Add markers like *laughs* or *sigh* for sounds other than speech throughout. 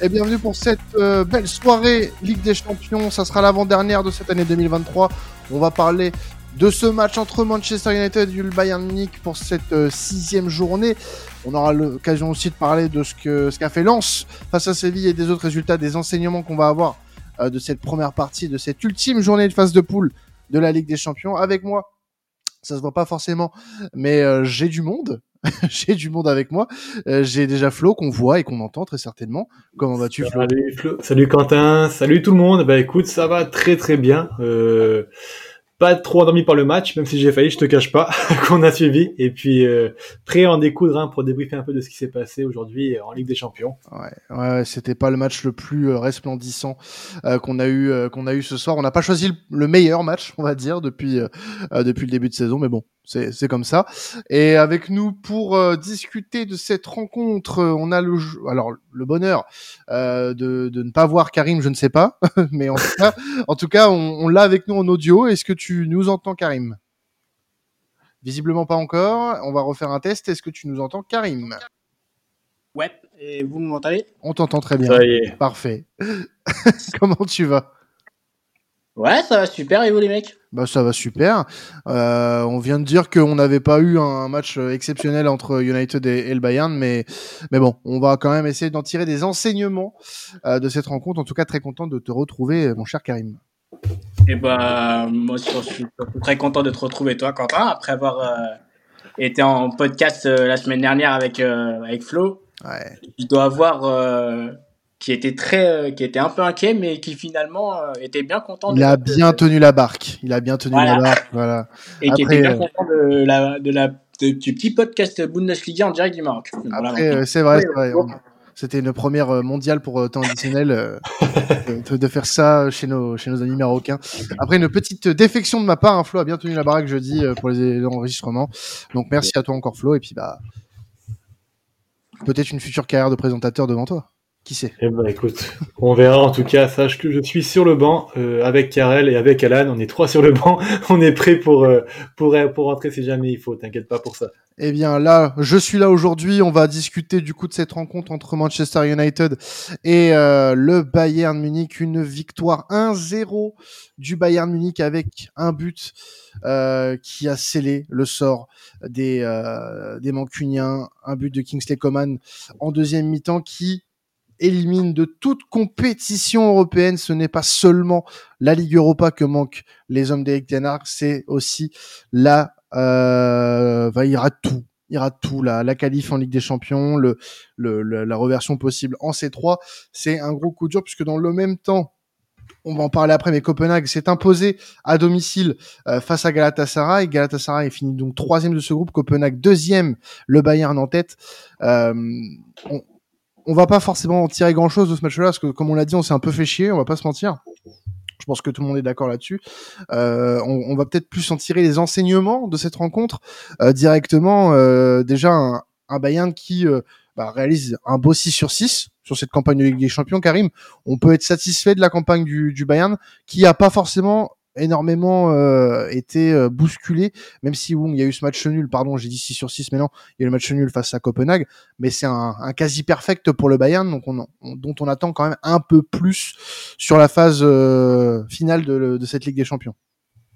et bienvenue pour cette euh, belle soirée Ligue des Champions. Ça sera l'avant-dernière de cette année 2023. On va parler de ce match entre Manchester United et le Bayern Munich pour cette euh, sixième journée. On aura l'occasion aussi de parler de ce que ce qu'a fait Lens face à Séville et des autres résultats, des enseignements qu'on va avoir euh, de cette première partie, de cette ultime journée de phase de poule de la Ligue des Champions. Avec moi, ça se voit pas forcément, mais j'ai du monde. *laughs* j'ai du monde avec moi. Euh, j'ai déjà Flo qu'on voit et qu'on entend très certainement. Comment vas-tu Flo? Salut Flo, salut Quentin, salut tout le monde. Bah écoute, ça va très très bien. Euh, pas trop endormi par le match, même si j'ai failli, je te cache pas, *laughs* qu'on a suivi. Et puis euh, prêt à en découdre hein, pour débriefer un peu de ce qui s'est passé aujourd'hui en Ligue des Champions. Ouais, ouais c'était pas le match le plus euh, resplendissant euh, qu'on a eu qu'on a eu ce soir. On n'a pas choisi le, meilleur match, on va dire, depuis depuis le début de saison, mais bon, c'est comme ça. Et avec nous pour discuter de cette rencontre, on a le alors le bonheur de, de ne pas voir Karim, je ne sais pas, *laughs* mais en tout cas, *laughs* en tout cas, on, on l'a avec nous en audio. Est-ce que tu nous entends, Karim? Visiblement pas encore. On va refaire un test. Est-ce que tu nous entends, Karim? Ouais. Et vous m'entendez? On t'entend très bien. Parfait. *laughs* Comment tu vas? Ouais, ça va super. Et vous, les mecs? Bah, ça va super. Euh, on vient de dire qu'on n'avait pas eu un match exceptionnel entre United et, le Bayern, mais, mais bon, on va quand même essayer d'en tirer des enseignements euh, de cette rencontre. En tout cas, très content de te retrouver, mon cher Karim. Et eh bah, moi, je suis très content de te retrouver, toi, Quentin, après avoir euh, été en podcast euh, la semaine dernière avec, euh, avec Flo. Ouais. Je dois avoir qui était très, qui était un peu inquiet, mais qui finalement était bien content. Il a bien tenu la barque. Il a bien tenu la barque, voilà. Et qui était bien content de la, de la, du petit podcast Bundesliga en direct du Maroc. Après, c'est vrai, c'est vrai. C'était une première euh, mondiale pour euh, temps additionnel euh, *laughs* de, faire ça chez nos, chez nos amis marocains. Après une petite défection de ma part, hein, Flo a bien tenu la baraque jeudi pour les enregistrements. Donc merci à toi encore Flo et puis bah peut-être une future carrière de présentateur devant toi. Qui sait Eh ben écoute, on verra. En tout cas, sache que je suis sur le banc euh, avec Karel et avec Alan. On est trois sur le banc. *laughs* On est prêt pour euh, pour pour rentrer si jamais il faut. T'inquiète pas pour ça. Eh bien là, je suis là aujourd'hui. On va discuter du coup de cette rencontre entre Manchester United et euh, le Bayern Munich. Une victoire 1-0 du Bayern Munich avec un but qui a scellé le sort des des Mancuniens. Un but de Kingsley Coman en deuxième mi-temps qui élimine de toute compétition européenne. Ce n'est pas seulement la Ligue Europa que manquent les hommes d'Eric Ten c'est aussi la, euh, il ira tout. Il ira tout, la, qualif en Ligue des Champions, la reversion possible en C3. C'est un gros coup dur puisque dans le même temps, on va en parler après, mais Copenhague s'est imposé à domicile euh, face à Galatasaray. Galatasaray est fini donc troisième de ce groupe, Copenhague deuxième, le Bayern en tête. Euh, on, on va pas forcément en tirer grand chose de ce match-là, parce que comme on l'a dit, on s'est un peu fait chier, on va pas se mentir. Je pense que tout le monde est d'accord là-dessus. Euh, on, va peut-être plus en tirer les enseignements de cette rencontre euh, directement. Euh, déjà, un, Bayern qui bah, réalise un beau 6 sur 6 sur cette campagne de Ligue des Champions, Karim. On peut être satisfait de la campagne du, du Bayern, qui a pas forcément énormément euh, été euh, bousculé, même si il y a eu ce match nul, pardon, j'ai dit 6 sur 6, mais non, il y a eu le match nul face à Copenhague, mais c'est un, un quasi perfect pour le Bayern, donc on, dont on attend quand même un peu plus sur la phase euh, finale de, de, cette Ligue des Champions.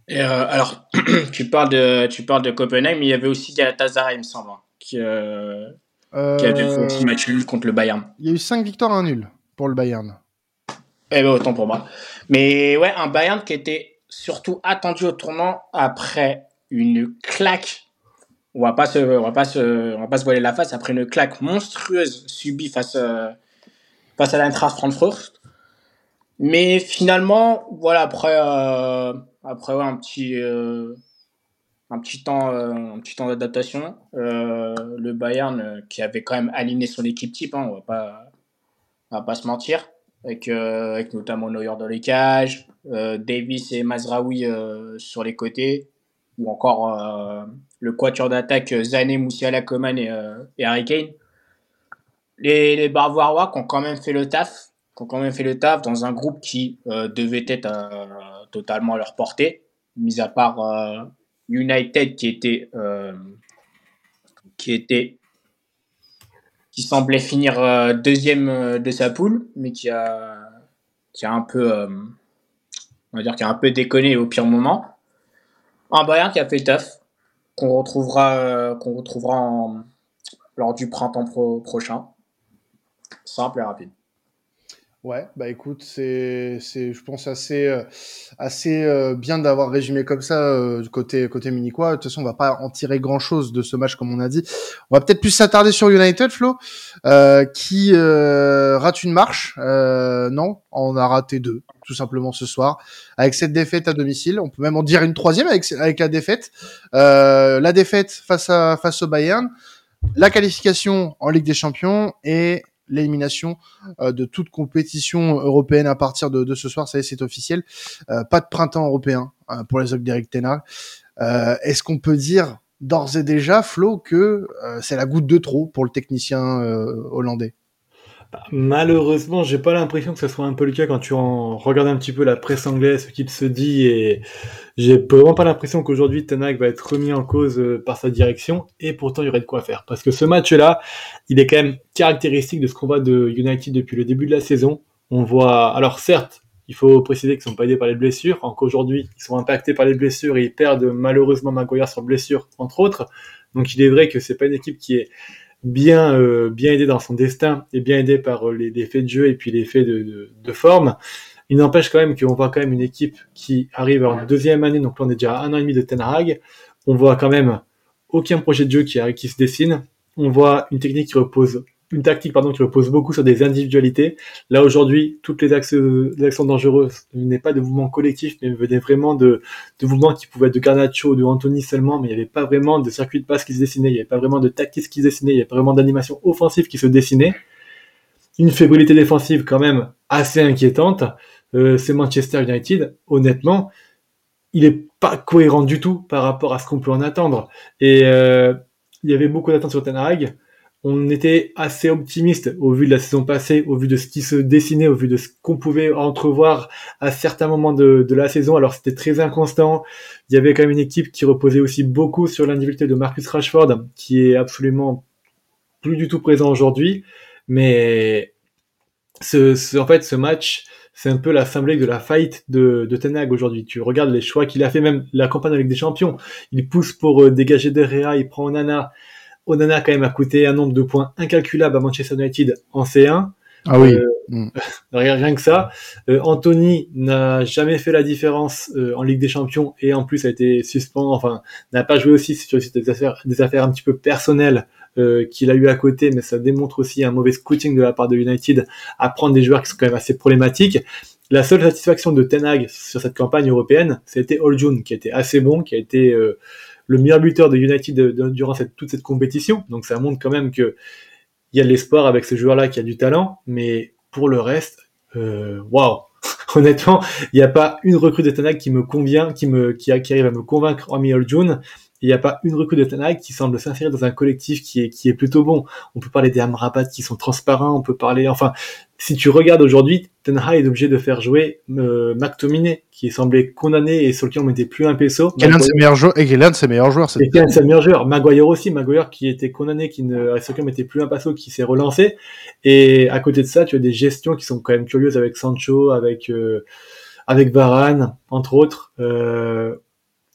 Et alors, *clears throat* tu parles de tu parles de Copenhague, mais il y avait aussi Galatasaray, il me semble, hein, qui, qui a fait un petit match nul contre le Bayern. Il y a eu 5 victoires à un nul pour le Bayern. Eh ben autant pour moi. Mais ouais, un Bayern qui était surtout attendu au tournant après une claque. On va pas se, on va pas se, on va pas se voiler la face après une claque monstrueuse subie face, euh, face à l'Eintracht Frankfurt. Mais finalement, voilà, après, euh, après un petit, euh, un petit temps, un petit temps d'adaptation, le Bayern qui avait quand même aligné son équipe type, hein, on va pas, on va pas se mentir, avec, avec notamment Neuer dans les cages, euh, Davis et Mazraoui euh, sur les côtés, ou encore euh, le quatuor d'attaque Zané, Moussiala, Coman et, et Harry Kane. Les, les qui ont quand même fait le taf, qui ont quand même fait le taf dans un groupe qui devait être totalement à leur portée, mis à part United qui était qui était qui semblait finir euh, deuxième euh, de sa poule, mais qui a, qui a un peu, euh, on va dire, qui a un peu déconné au pire moment. Un Bayern qui a fait le taf, qu'on retrouvera, qu'on retrouvera lors du printemps prochain. Simple et rapide. Ouais, bah écoute, c'est, c'est, je pense assez, euh, assez euh, bien d'avoir résumé comme ça euh, côté côté miniquois. De toute façon, on va pas en tirer grand chose de ce match comme on a dit. On va peut-être plus s'attarder sur United, Flo, qui rate une marche. non, on a raté deux, tout simplement ce soir, avec cette défaite à domicile. On peut même en dire une troisième avec avec la défaite. la défaite face à face au Bayern, la qualification en Ligue des Champions et l'élimination euh, de toute compétition européenne à partir de, ce soir. Ça y est, c'est officiel. Euh, pas de printemps européen euh, pour les d'Eric Tenag. Est-ce qu'on peut dire d'ores et déjà, Flo, que c'est la goutte de trop pour le technicien hollandais? Malheureusement, j'ai pas l'impression que ce soit un peu le cas quand tu en regardes un petit peu la presse anglaise, ce qu'il se dit, et j'ai vraiment pas l'impression qu'aujourd'hui Tanak va être remis en cause euh, par sa direction, et pourtant il y aurait de quoi faire. Parce que ce match-là, il est quand même caractéristique de ce qu'on voit de United depuis le début de la saison. On voit, alors certes, il faut préciser qu'ils sont pas aidés par les blessures, qu'aujourd'hui ils sont impactés par les blessures et ils perdent malheureusement Maguire sur blessure, entre autres. Donc il est vrai que c'est pas une équipe qui est bien euh, bien aidé dans son destin et bien aidé par euh, les, faits de jeu et puis les faits de, de, forme. Il n'empêche quand même qu'on voit quand même une équipe qui arrive en deuxième année, donc là on est déjà un an et demi de Ten Hag. On voit quand même aucun projet de jeu qui, qui se dessine. On voit une technique qui repose une tactique pardon qui repose beaucoup sur des individualités. Là aujourd'hui, toutes les, actions, actions dangereuses n'est pas de mouvement collectif, mais venaient vraiment de, mouvements qui pouvaient être de Garnacho, de Anthony seulement, mais il n'y avait pas vraiment de circuit de passe qui se dessinait, il n'y avait pas vraiment de tactique qui se dessinait, il n'y avait pas vraiment d'animation offensive qui se dessinait. Une fébrilité défensive quand même assez inquiétante. Euh, c'est Manchester United, honnêtement, il est pas cohérent du tout par rapport à ce qu'on peut en attendre. Et euh, il y avait beaucoup d'attentes sur Ten Hag on était assez optimiste au vu de la saison passée, au vu de ce qui se dessinait, au vu de ce qu'on pouvait entrevoir à certains moments de, la saison. Alors c'était très inconstant. Il y avait quand même une équipe qui reposait aussi beaucoup sur l'individualité de Marcus Rashford, qui est absolument plus du tout présent aujourd'hui. Mais ce, en fait, ce match, c'est un peu la symbolique de la fight de, de Ten aujourd'hui. Tu regardes les choix qu'il a fait, même la campagne avec des champions. Il pousse pour euh, dégager De Rea, il prend Onana. Onana quand même a coûté un nombre de points incalculable à Manchester United en C1. Ah oui. Euh, mm. *laughs* rien, que ça. Euh, Anthony n'a jamais fait la différence euh, en Ligue des Champions et en plus a été suspendu, enfin n'a pas joué aussi sur des affaires, des affaires un petit peu personnelles qu'il a eu à côté, mais ça démontre aussi un mauvais scouting de la part de United à prendre des joueurs qui sont quand même assez problématiques. La seule satisfaction de Ten Hag sur cette campagne européenne, c'était All June, qui a été assez bon, qui a été le meilleur buteur de United durant toute cette compétition. Donc ça montre quand même que il y a de l'espoir avec ce joueur-là qui a du talent, mais pour le reste, euh, waouh. *laughs* Honnêtement, il n'y a pas une recrue de Tanag qui me convient, qui me qui, arrive à me convaincre en All June il n'y a pas une recrue de Tanag qui semble s'insérer dans un collectif qui est, qui est plutôt bon. On peut parler des Amrabat qui sont transparents, on peut parler, enfin, si tu regardes aujourd'hui, Ten Hag est obligé de faire jouer euh, McTominay, qui semblait condamné et sur lequel on mettait plus un peso. Qui est l'un de ses meilleurs joueurs, et qui est l'un de ses meilleurs joueurs. Et qui est de ses meilleurs joueurs. Maguire aussi, Maguire qui était condamné, qui ne, sur lequel on mettait plus un peso, qui s'est relancé. Et à côté de ça, tu as des gestions qui sont quand même curieuses avec Sancho, avec, euh, avec Varane, entre autres. Euh,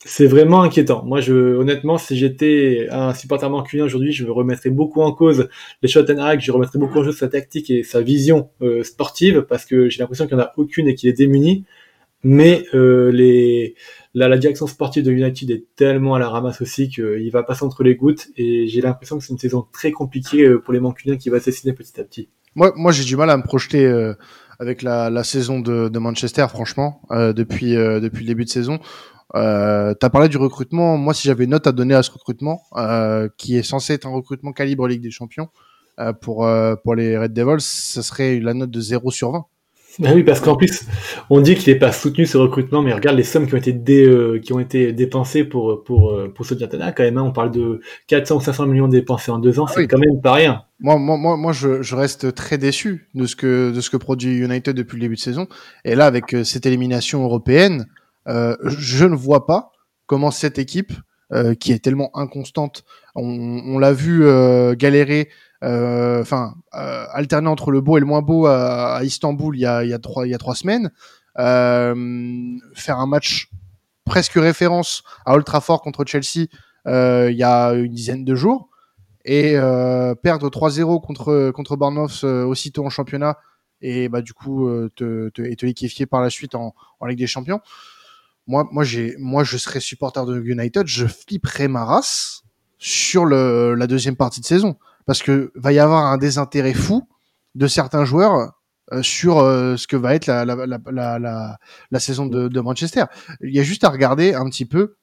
c'est vraiment inquiétant. Moi, je, honnêtement, si j'étais un supporter mancunien aujourd'hui, je me remettrais beaucoup en cause les Schottenhag, je remettrais beaucoup en cause sa tactique et sa vision euh, sportive, parce que j'ai l'impression qu'il n'y en a aucune et qu'il est démuni. Mais euh, les, la, la, direction sportive de United est tellement à la ramasse aussi qu'il va passer entre les gouttes, et j'ai l'impression que c'est une saison très compliquée euh, pour les mancuniens qui va s'assassiner petit à petit. Moi, moi j'ai du mal à me projeter euh, avec la, la saison de, de Manchester, franchement, depuis, depuis le début de saison euh, tu as parlé du recrutement. Moi, si j'avais une note à donner à ce recrutement, euh, qui est censé être un recrutement calibre Ligue des Champions, euh, pour, euh, pour les Red Devils, ce serait la note de 0 sur 20. Bah oui, parce qu'en plus, on dit qu'il n'est pas soutenu ce recrutement, mais regarde les sommes qui ont été, dé, qui ont été dépensées pour, pour, pour ce Diatana, quand même. Hein, on parle de 400 ou 500 millions dépensés en deux ans, ah c'est quand même pas rien. Moi, moi, moi, moi je, je, reste très déçu de ce, que, de ce que produit United depuis le début de saison. Et là, avec cette élimination européenne, je ne vois pas comment cette équipe qui est tellement inconstante. On, on l'a vu galérer enfin euh, alterner entre le beau et le moins beau à, à Istanbul il y a, il y a trois il y a trois semaines euh, faire un match presque référence à Old Trafford contre Chelsea euh, il y a une dizaine de jours et euh, perdre 3-0 contre contre Bournemouth aussitôt en championnat et bah du coup te, te, et te par la suite en, en Ligue des Champions. Moi, moi, j'ai, moi, je serais supporter de United, je flipperais ma race sur le, la deuxième partie de saison parce que va y avoir un désintérêt fou de certains joueurs euh, sur euh, ce que va être la, la, la, la, saison de, de, Manchester. Il y a juste à regarder un petit peu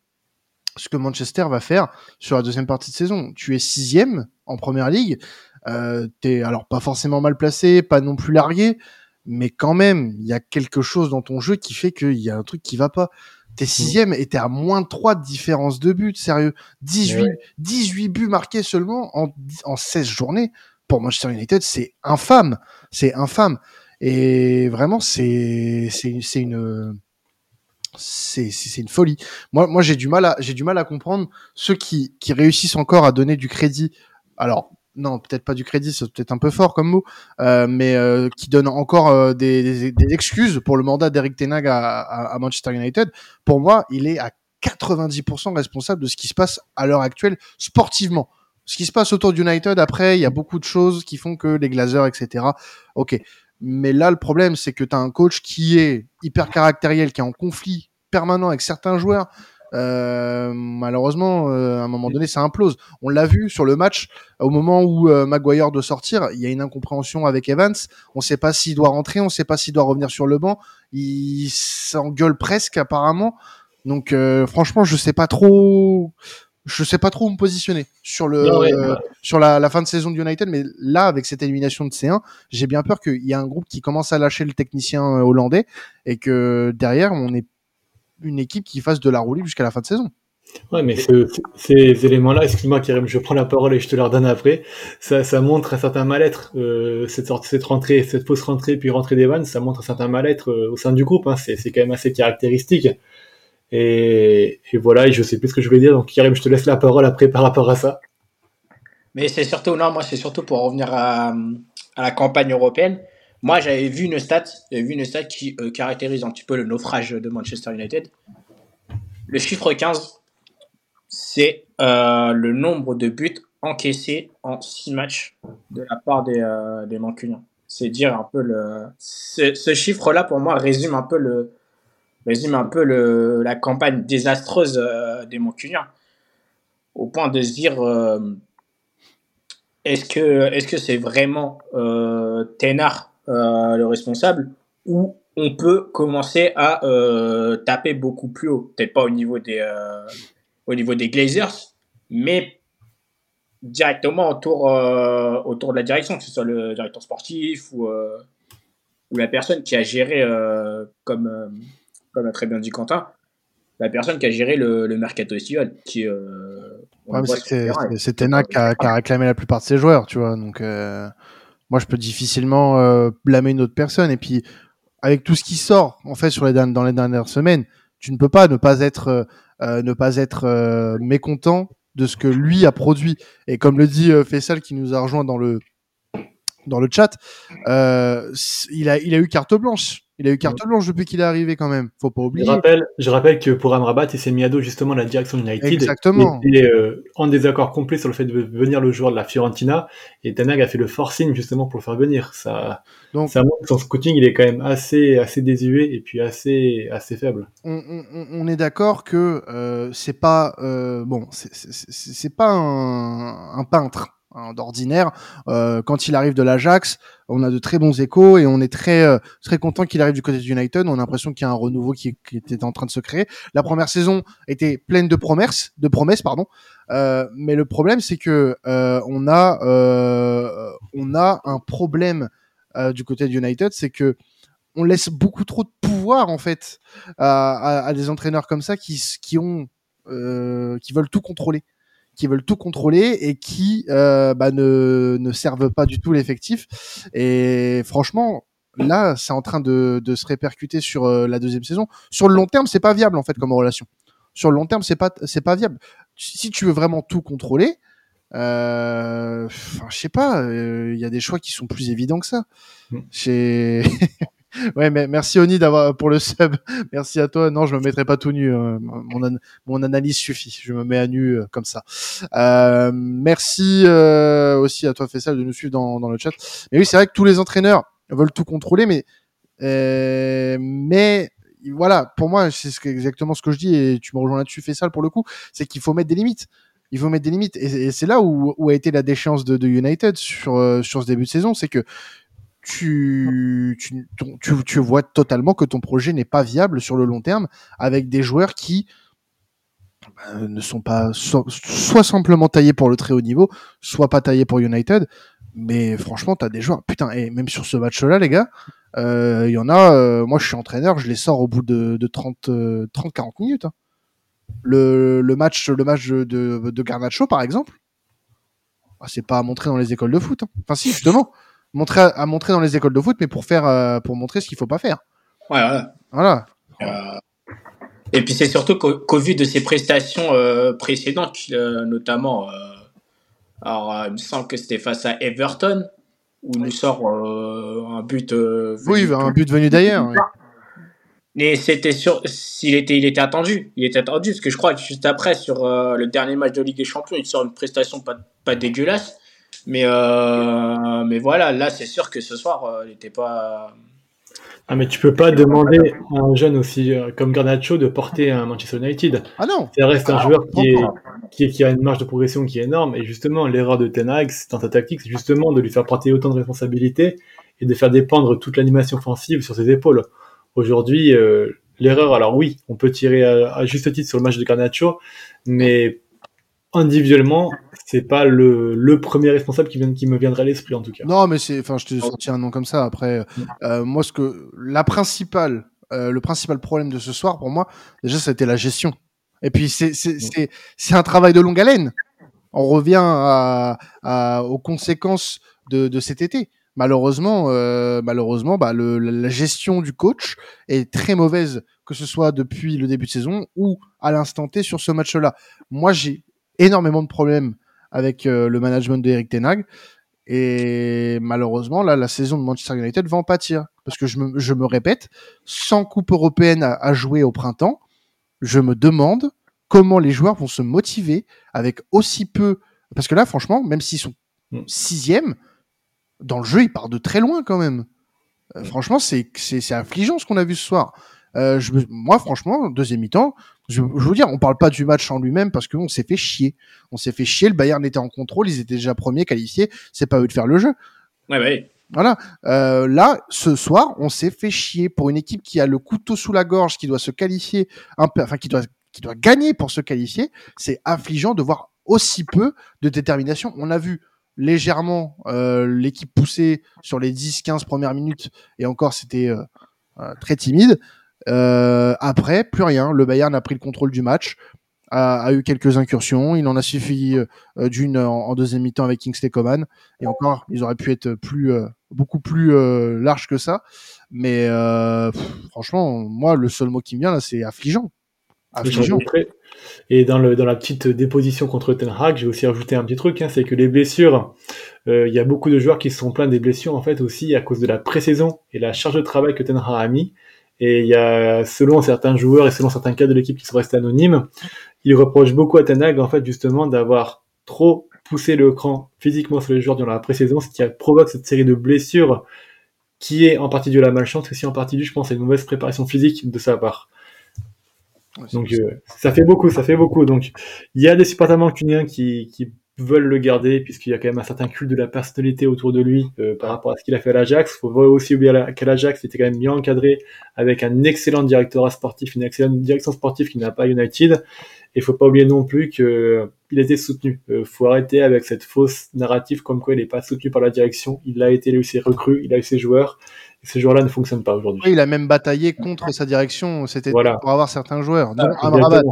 ce que Manchester va faire sur la deuxième partie de saison. Tu es sixième en première ligue. Euh, T'es alors pas forcément mal placé, pas non plus largué, mais quand même, il y a quelque chose dans ton jeu qui fait qu'il y a un truc qui va pas. T'es sixième et t'es à moins de 3 de différence de but, sérieux. 18, 18 buts marqués seulement en, en 16 journées. Pour Manchester United, c'est infâme. C'est infâme. Et vraiment, c'est, c'est, c'est une, c'est, c'est une folie. Moi, moi, j'ai du mal à, j'ai du mal à comprendre ceux qui, qui réussissent encore à donner du crédit. Alors, non, peut-être pas du crédit, c'est peut-être un peu fort comme mot, euh, mais euh, qui donne encore euh, des, excuses pour le mandat d'Eric Tenag à, à, à, Manchester United. Pour moi, il est à 90% responsable de ce qui se passe à l'heure actuelle sportivement. Ce qui se passe autour d'United, après, il y a beaucoup de choses qui font que les Glazers, etc. Ok. Mais là, le problème, c'est que tu as un coach qui est hyper caractériel, qui est en conflit permanent avec certains joueurs, euh, malheureusement, euh, à un moment donné, ça implose. On l'a vu sur le match, au moment où euh, Maguire doit sortir, il y a une incompréhension avec Evans. On ne sait pas s'il doit rentrer, on ne sait pas s'il doit revenir sur le banc. Il s'engueule presque apparemment. Donc euh, franchement, je sais pas trop. Je sais pas trop où me positionner sur le ouais, ouais. sur la, la, fin de saison de United, mais là avec cette élimination de C1, j'ai bien peur qu'il y ait un groupe qui commence à lâcher le technicien hollandais et que derrière on est une équipe qui fasse de la roue libre jusqu'à la fin de saison. Ouais, mais ce, ces éléments-là, excuse-moi, Karim, je prends la parole et je te leur donne après. Ça, ça montre un certain mal-être, euh, cette sorte, cette rentrée, cette fausse rentrée puis rentrée d'Evan, ça montre un certain mal-être euh, au sein du groupe. Hein, c'est, c'est quand même assez caractéristique. Et, et, voilà, et je sais plus ce que je voulais dire. Donc Karim, je te laisse la parole après par rapport à ça. Mais c'est surtout, non, moi c'est surtout pour revenir à, à la campagne européenne. Moi, j'avais vu une stat, vu une stat qui euh, caractérise un petit peu le naufrage de Manchester United. Le chiffre 15, c'est euh, le nombre de buts encaissés en 6 matchs de la part des, euh, des Mancuniens. C'est dire un peu le. Ce, chiffre-là, pour moi, résume un peu le résume un peu le, la campagne désastreuse euh, des Mancuniens. Au point de se dire est-ce que est-ce c'est vraiment Ténard euh, le responsable, ou on peut commencer à euh, taper beaucoup plus haut. Peut-être pas au niveau des, euh, au niveau des Glazers, mais directement autour, autour de la direction, que ce soit le directeur sportif ou, ou la personne qui a géré, comme, comme a très bien dit Quentin, la personne qui a géré le, le mercato estival, qui ouais, c'est Tenac qui a, qui a, réclamé la plupart de ses joueurs, tu vois, donc moi je peux difficilement euh, blâmer une autre personne. Et puis avec tout ce qui sort en fait sur les dans les dernières semaines, tu ne peux pas ne pas être euh, euh, ne pas être mécontent de ce que lui a produit. Et comme le dit Faisal qui nous a rejoint dans le dans le chat, euh, il a il a eu carte blanche il a eu carte blanche depuis qu'il est arrivé quand même. Faut pas oublier. Je rappelle, je rappelle que pour Amrabat, il s'est mis à dos justement la direction de United. Exactement. Il est euh, en désaccord complet sur le fait de venir le joueur de la Fiorentina. Et Tanag a fait le forcing justement pour le faire venir. Ça, Donc, ça montre que son scouting, il est quand même assez, assez désuet et puis assez, assez faible. On, on, on est d'accord que euh, c'est pas euh, bon, c'est pas un, un peintre Hein, d'ordinaire. Euh, quand il arrive de l'Ajax, on a de très bons échos et on est très euh, très content qu'il arrive du côté de United. On a l'impression qu'il y a un renouveau qui, était en train de se créer. La première saison était pleine de promesses, de promesses pardon. Euh, mais le problème c'est que on a on a un problème du côté de United, c'est que on laisse beaucoup trop de pouvoir en fait à, à, à des entraîneurs comme ça qui qui ont qui veulent tout contrôler qui veulent tout contrôler et qui euh, bah, ne, ne servent pas du tout l'effectif. Et franchement, là, c'est en train de, de se répercuter sur euh, la deuxième saison. Sur le long terme, c'est pas viable en fait comme relation. sur le long terme, c'est pas, c'est pas viable. Si tu veux vraiment tout contrôler, euh, je sais pas, il y a des choix qui sont plus évidents que ça. Mm. *laughs* Ouais, mais merci Oni d'avoir pour le sub. *laughs* Merci à toi. Non, je me mettrai pas tout nu. euh, Mon, mon analyse suffit. Je me mets à nu euh, comme ça. Euh, merci euh, aussi à toi Faisal de nous suivre dans, dans le chat. Mais oui, c'est vrai que tous les entraîneurs veulent tout contrôler, mais euh, mais voilà, pour moi, c'est ce exactement ce que je dis et tu me rejoins là-dessus, Faisal pour le coup, c'est qu'il faut mettre des limites. Il faut mettre des limites et, c'est là où, où a été la déchéance de, de United sur euh, sur ce début de saison, c'est que tu, tu, tu, tu vois totalement que ton projet n'est pas viable sur le long terme avec des joueurs qui euh, ne sont pas so- soit simplement taillés pour le très haut niveau, soit pas taillés pour United. Mais franchement, tu as des joueurs. Putain, et même sur ce match-là, les gars, euh, il y en a. euh, moi, je suis entraîneur, je les sors au bout de, de 30, euh, 30-40 minutes. hein. Le, le match, le match de Garnacho, par exemple, ah, c'est pas à montrer dans les écoles de foot. hein. Enfin, si, justement, montrer à, montrer dans les écoles de foot, mais pour faire, euh, pour montrer ce qu'il faut pas faire. Ouais, voilà. Voilà. Euh, Et puis c'est surtout qu'au vu de ses prestations euh, précédentes, notamment, alors il me semble que c'était face à Everton, où il nous sort un but. Oui, venu- un but venu d'ailleurs. Mais c'était sûr, s'il était, il était attendu. Il était attendu, parce que je crois que juste après, sur le dernier match de Ligue des Champions, il sort une prestation pas, pas dégueulasse. Mais, euh, mais voilà, là, c'est sûr que ce soir, euh, il n'était pas. Ah, mais tu peux pas demander à un jeune aussi euh, comme Garnacho de porter un Manchester United. Ah non. Ça reste un Ah, joueur qui, est, qui, est- qui a une marge de progression qui est énorme. Et justement, l'erreur de Ten Hag c'est- dans sa tactique, c'est justement de lui faire porter autant de responsabilités et de faire dépendre toute l'animation offensive sur ses épaules. Aujourd'hui, euh, l'erreur, alors oui, on peut tirer à, à juste titre sur le match de Garnacho, mais individuellement, c'est pas le, le premier responsable qui, vient, qui me viendrait à l'esprit en tout cas. Non, mais c'est, enfin, je t'ai sorti un nom comme ça. Après, euh, moi, ce que la principale, euh, le principal problème de ce soir pour moi, déjà, c'était la gestion. Et puis, c'est, c'est, c'est, c'est un travail de longue haleine. On revient à, à- aux conséquences de, de cet été. Malheureusement, euh, malheureusement, bah, le, la gestion du coach est très mauvaise, que ce soit depuis le début de saison ou à l'instant T sur ce match-là. Moi, j'ai énormément de problèmes avec euh, le management d'Eric Ten Hag. Et malheureusement, là, la saison de Manchester United va en pâtir. Parce que je me, je me répète, sans coupe européenne à, à jouer au printemps, je me demande comment les joueurs vont se motiver avec aussi peu. Parce que là, franchement, même s'ils sont Mm. sixième, dans le jeu, ils partent de très loin quand même. Euh, Mm. franchement, c'est affligeant ce qu'on a vu ce soir. Euh, je moi, franchement, deuxième mi-temps, je, je veux dire, on parle pas du match en lui-même parce qu'on s'est fait chier. On s'est fait chier. Le Bayern était en contrôle, ils étaient déjà premiers qualifiés. C'est pas eux de faire le jeu. Ouais, ouais. Voilà. Euh, là, ce soir, on s'est fait chier pour une équipe qui a le couteau sous la gorge, qui doit se qualifier, un peu, enfin qui doit, qui doit gagner pour se qualifier. C'est affligeant de voir aussi peu de détermination. On a vu légèrement euh, l'équipe pousser sur les 10-15 premières minutes, et encore c'était euh, euh, très timide. Euh, après, plus rien. Le Bayern a pris le contrôle du match, a, a eu quelques incursions. Il en a suffi euh, d'une en, en deuxième mi-temps avec Kingsley Coman. Et encore, ils auraient pu être plus, euh, beaucoup plus euh, larges que ça. Mais euh, pff, franchement, moi, le seul mot qui me vient là, c'est affligeant. Affligeant. Et dans, le, dans la petite déposition contre Ten Hag, j'ai aussi ajouté un petit truc, hein, c'est que les blessures, euh, il y a beaucoup de joueurs qui se sont plaints des blessures en fait aussi à cause de la pré-saison et la charge de travail que Ten Hag a mis. Et il y a, selon certains joueurs et selon certains cas de l'équipe qui sont restés anonymes, ils reprochent beaucoup à Ten Hag en fait justement d'avoir trop poussé le cran physiquement sur les joueurs durant la pré-saison, ce qui a provoqué cette série de blessures qui est en partie due à la malchance, mais aussi en partie due, je pense, à une mauvaise préparation physique de sa part. Ouais, Donc euh, ça fait beaucoup, ça fait beaucoup. Donc il y a des supporters mancuniens qui, qui veulent le garder puisqu'il y a quand même un certain culte de la personnalité autour de lui euh, par rapport à ce qu'il a fait à l'Ajax. Faut voir aussi qu'à l'Ajax il était quand même bien encadré avec un excellent directeur sportif, une excellente direction sportive qui n'a pas United. Et faut pas oublier non plus que euh, il été soutenu. Euh, faut arrêter avec cette fausse narrative comme quoi il n'est pas soutenu par la direction. Il a été, il a eu ses recrues, il a eu ses joueurs. Et ces joueurs-là ne fonctionnent pas aujourd'hui. Oui, il a même bataillé contre sa direction cet été Voilà. pour avoir certains joueurs, dont Ah, Amrabat.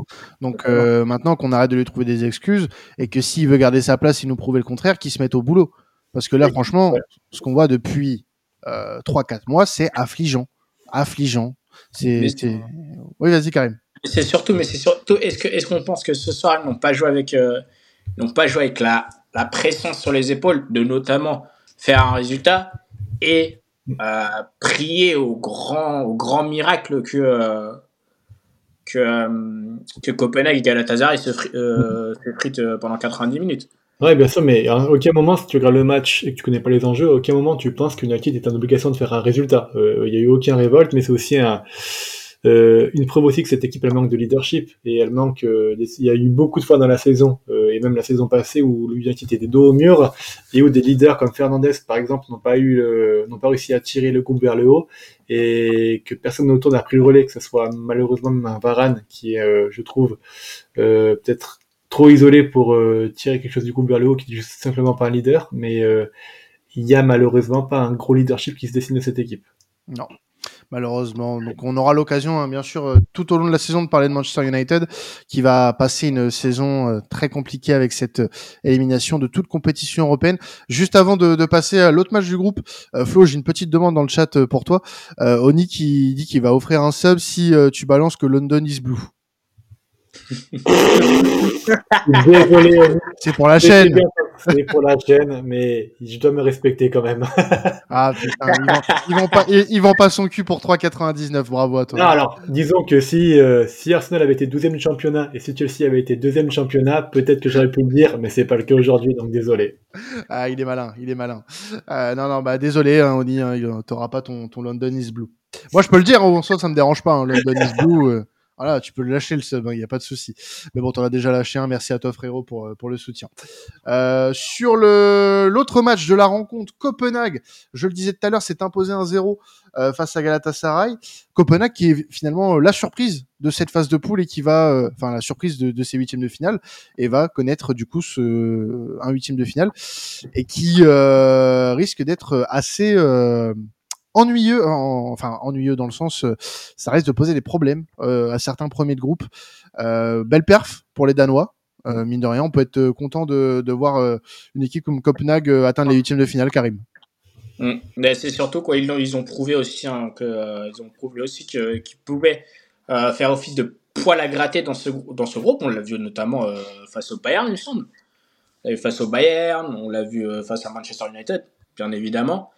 Donc euh, maintenant qu'on arrête de lui trouver des excuses et que s'il veut garder sa place, il nous prouver le contraire, qu'il se mette au boulot. Parce que là, franchement, Ouais. ce qu'on voit depuis euh, 3-4 mois, c'est affligeant. Affligeant. C'est, Mais- Oui, vas-y, Karim. c'est surtout, mais c'est surtout, est-ce que, est-ce qu'on pense que ce soir ils n'ont pas joué avec, euh, n'ont pas joué avec la, la pression sur les épaules de notamment faire un résultat et prier au grand, au grand miracle que euh, que, euh, que Copenhague et Galatasaray se, fritent pendant 90 minutes. Ouais, bien sûr, mais à aucun moment, si tu regardes le match et que tu connais pas les enjeux, à aucun moment tu penses qu'United est en obligation de faire un résultat. Il n'y a eu aucun révolte, mais c'est aussi un, euh, une preuve aussi que cette équipe elle manque de leadership et elle manque. Euh, il y a eu beaucoup de fois dans la saison euh, et même la saison passée où l'United était dos au mur et où des leaders comme Fernandez par exemple n'ont pas eu n'ont pas réussi à tirer le groupe vers le haut et que personne autour n'a pris le relais, que ce soit malheureusement un Varane qui est, je trouve, peut-être trop isolé pour tirer quelque chose du groupe vers le haut, qui est juste simplement pas un leader, mais il y a malheureusement pas un gros leadership qui se dessine de cette équipe. Non, malheureusement. Donc on aura l'occasion, hein, bien sûr, euh, tout au long de la saison de parler de Manchester United, qui va passer une saison euh, très compliquée avec cette euh, élimination de toute compétition européenne. Juste avant de, de passer à l'autre match du groupe, Flo, j'ai une petite demande dans le chat pour toi. Oni qui dit qu'il va offrir un sub si tu balances que London is blue. *laughs* C'est pour la chaîne. C'est pour la chaîne, mais je dois me respecter quand même. *laughs* ah putain, ils vont, pas, ils vont pas son cul pour 3,99. Bravo à toi. Non, alors, disons que si, euh, si Arsenal avait été 12e du championnat et si Chelsea avait été 2e du championnat, peut-être que j'aurais pu le dire, mais c'est pas le cas aujourd'hui, donc désolé. Ah, il est malin, il est malin. Euh, non, non, bah désolé, hein, Oni, hein, t'auras pas ton, ton London is Blue. Moi, je peux le dire, en soi, ça me dérange pas, hein, London is Blue. Euh. Voilà, tu peux le lâcher le sub, il hein, n'y a pas de souci. Mais bon, t'en as déjà lâché un. Merci à toi, frérot, pour, euh, pour le soutien. Euh, sur le l'autre match de la rencontre, Copenhague, je le disais tout à l'heure, s'est imposé un 0 euh, face à Galatasaray. Copenhague qui est finalement la surprise de cette phase de poule et qui va, enfin la surprise de, de ces huitièmes de finale et va connaître du coup ce un huitième de finale et qui risque d'être assez ennuyeux, enfin ennuyeux dans le sens, euh, ça risque de poser des problèmes euh, à certains premiers de groupe. Euh, belle perf pour les Danois. mine de rien, on peut être content de, voir une équipe comme Copenhague atteindre les huitièmes de finale, Karim. Mm. Mais c'est surtout quoi, ils, ils, ont prouvé aussi hein, ont prouvé aussi qu'ils pouvaient faire office de poil à gratter dans ce dans ce groupe. On l'a vu notamment face au Bayern, il me semble. face au Bayern, on l'a vu face à Manchester United, bien évidemment.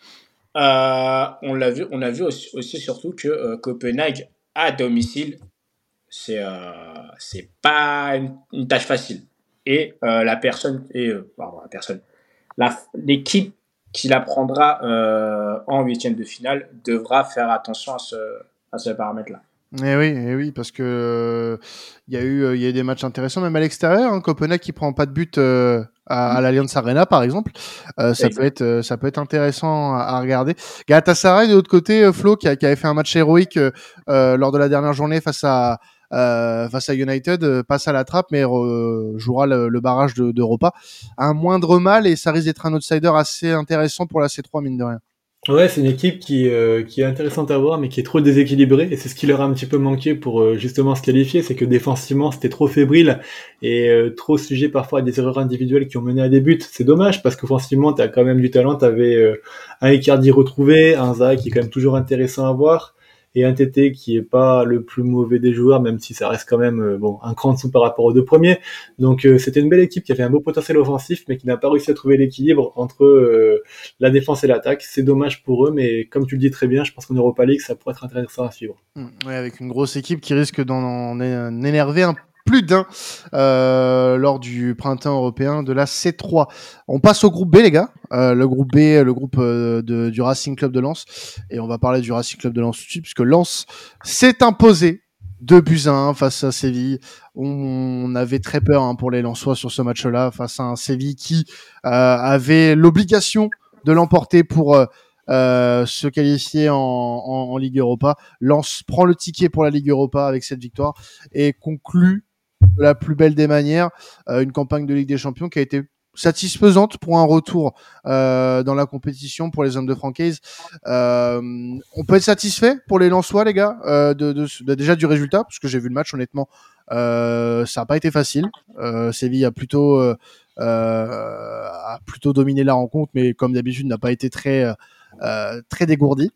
Euh, on l'a vu, on a vu aussi, surtout que euh, Copenhague à domicile, c'est euh, c'est pas une, tâche facile. Et la personne et pardon, la personne, l'équipe qui la prendra en huitième de finale devra faire attention à ce à ce paramètre-là. Eh oui, eh oui, parce que il y a eu il y a des matchs intéressants même à l'extérieur. Hein, Copenhague qui prend pas de but à, à l'Alliance Arena par exemple. Euh, ça peut être euh, ça peut être intéressant à, à, regarder. Galatasaray de l'autre côté, euh, Flo qui, a, qui, avait fait un match héroïque euh, lors de la dernière journée face à face à United, passe à la trappe mais jouera le, le barrage d'Europa. De, un moindre mal et ça risque d'être un outsider assez intéressant pour la C3 mine de rien. Ouais, c'est une équipe qui, euh, qui est intéressante à voir, mais qui est trop déséquilibrée, et c'est ce qui leur a un petit peu manqué pour euh, justement se qualifier, c'est que défensivement c'était trop fébrile et euh, trop sujet parfois à des erreurs individuelles qui ont mené à des buts. C'est dommage parce qu'offensivement t'as quand même du talent, t'avais un Icardi retrouvé, un Zaha qui est quand même toujours intéressant à voir, et un TT qui est pas le plus mauvais des joueurs, même si ça reste quand même euh, bon un cran dessous par rapport aux deux premiers. Donc euh, c'était une belle équipe qui avait un beau potentiel offensif, mais qui n'a pas réussi à trouver l'équilibre entre euh, la défense et l'attaque. C'est dommage pour eux, mais comme tu le dis très bien, je pense qu'en Europa League, ça pourrait être intéressant à suivre. Mmh, ouais, avec une grosse équipe qui risque d'en énerver un plus d'un euh, lors du printemps européen de la C3. On passe au groupe B, les gars. Euh, le groupe B, le groupe euh, de, du Racing Club de Lens. Et on va parler du Racing Club de Lens tout de suite, puisque Lens s'est imposé de buts à 1 face à Séville. On avait très peur hein, pour les Lensois sur ce match-là, face à un Séville qui euh, avait l'obligation de l'emporter pour euh, se qualifier en, en, Ligue Europa. Lens prend le ticket pour la Ligue Europa avec cette victoire et conclut de la plus belle des manières, euh, une campagne de Ligue des Champions qui a été satisfaisante pour un retour euh, dans la compétition pour les hommes de franchise. Euh, on peut être satisfait pour les Lensois, les gars, euh, de, de, déjà du résultat, parce que j'ai vu le match, honnêtement, euh, ça n'a pas été facile. Euh, Séville a plutôt a plutôt dominé la rencontre, mais comme d'habitude n'a pas été très très dégourdi.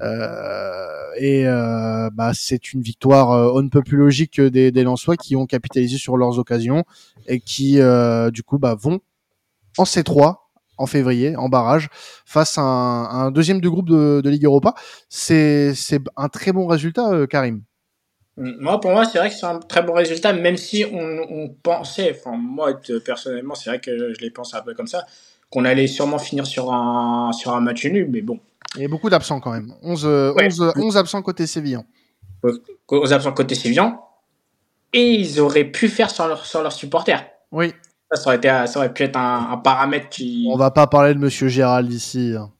Euh, et euh, bah, c'est une victoire euh, on ne peut plus logique des, des Lensois qui ont capitalisé sur leurs occasions et qui euh, du coup bah, vont en C3 en février, en barrage, face à un, deuxième de groupe de, Ligue Europa. C'est un très bon résultat, euh, Karim. Moi, pour moi, c'est vrai que c'est un très bon résultat, même si on, pensait, moi, personnellement, c'est vrai que je l'ai pensé un peu comme ça, qu'on allait sûrement finir sur un, sur un match nul, mais bon, Il y a beaucoup d'absents quand même. 11, euh, Ouais. 11, 11 absents côté Sévillan. aux absents côté Sévillan, et ils auraient pu faire sur leurs sur leurs supporters. Oui, Ça, ça aurait, été, ça aurait pu être un, un paramètre qui, on va pas parler de Monsieur Gérald ici. hein.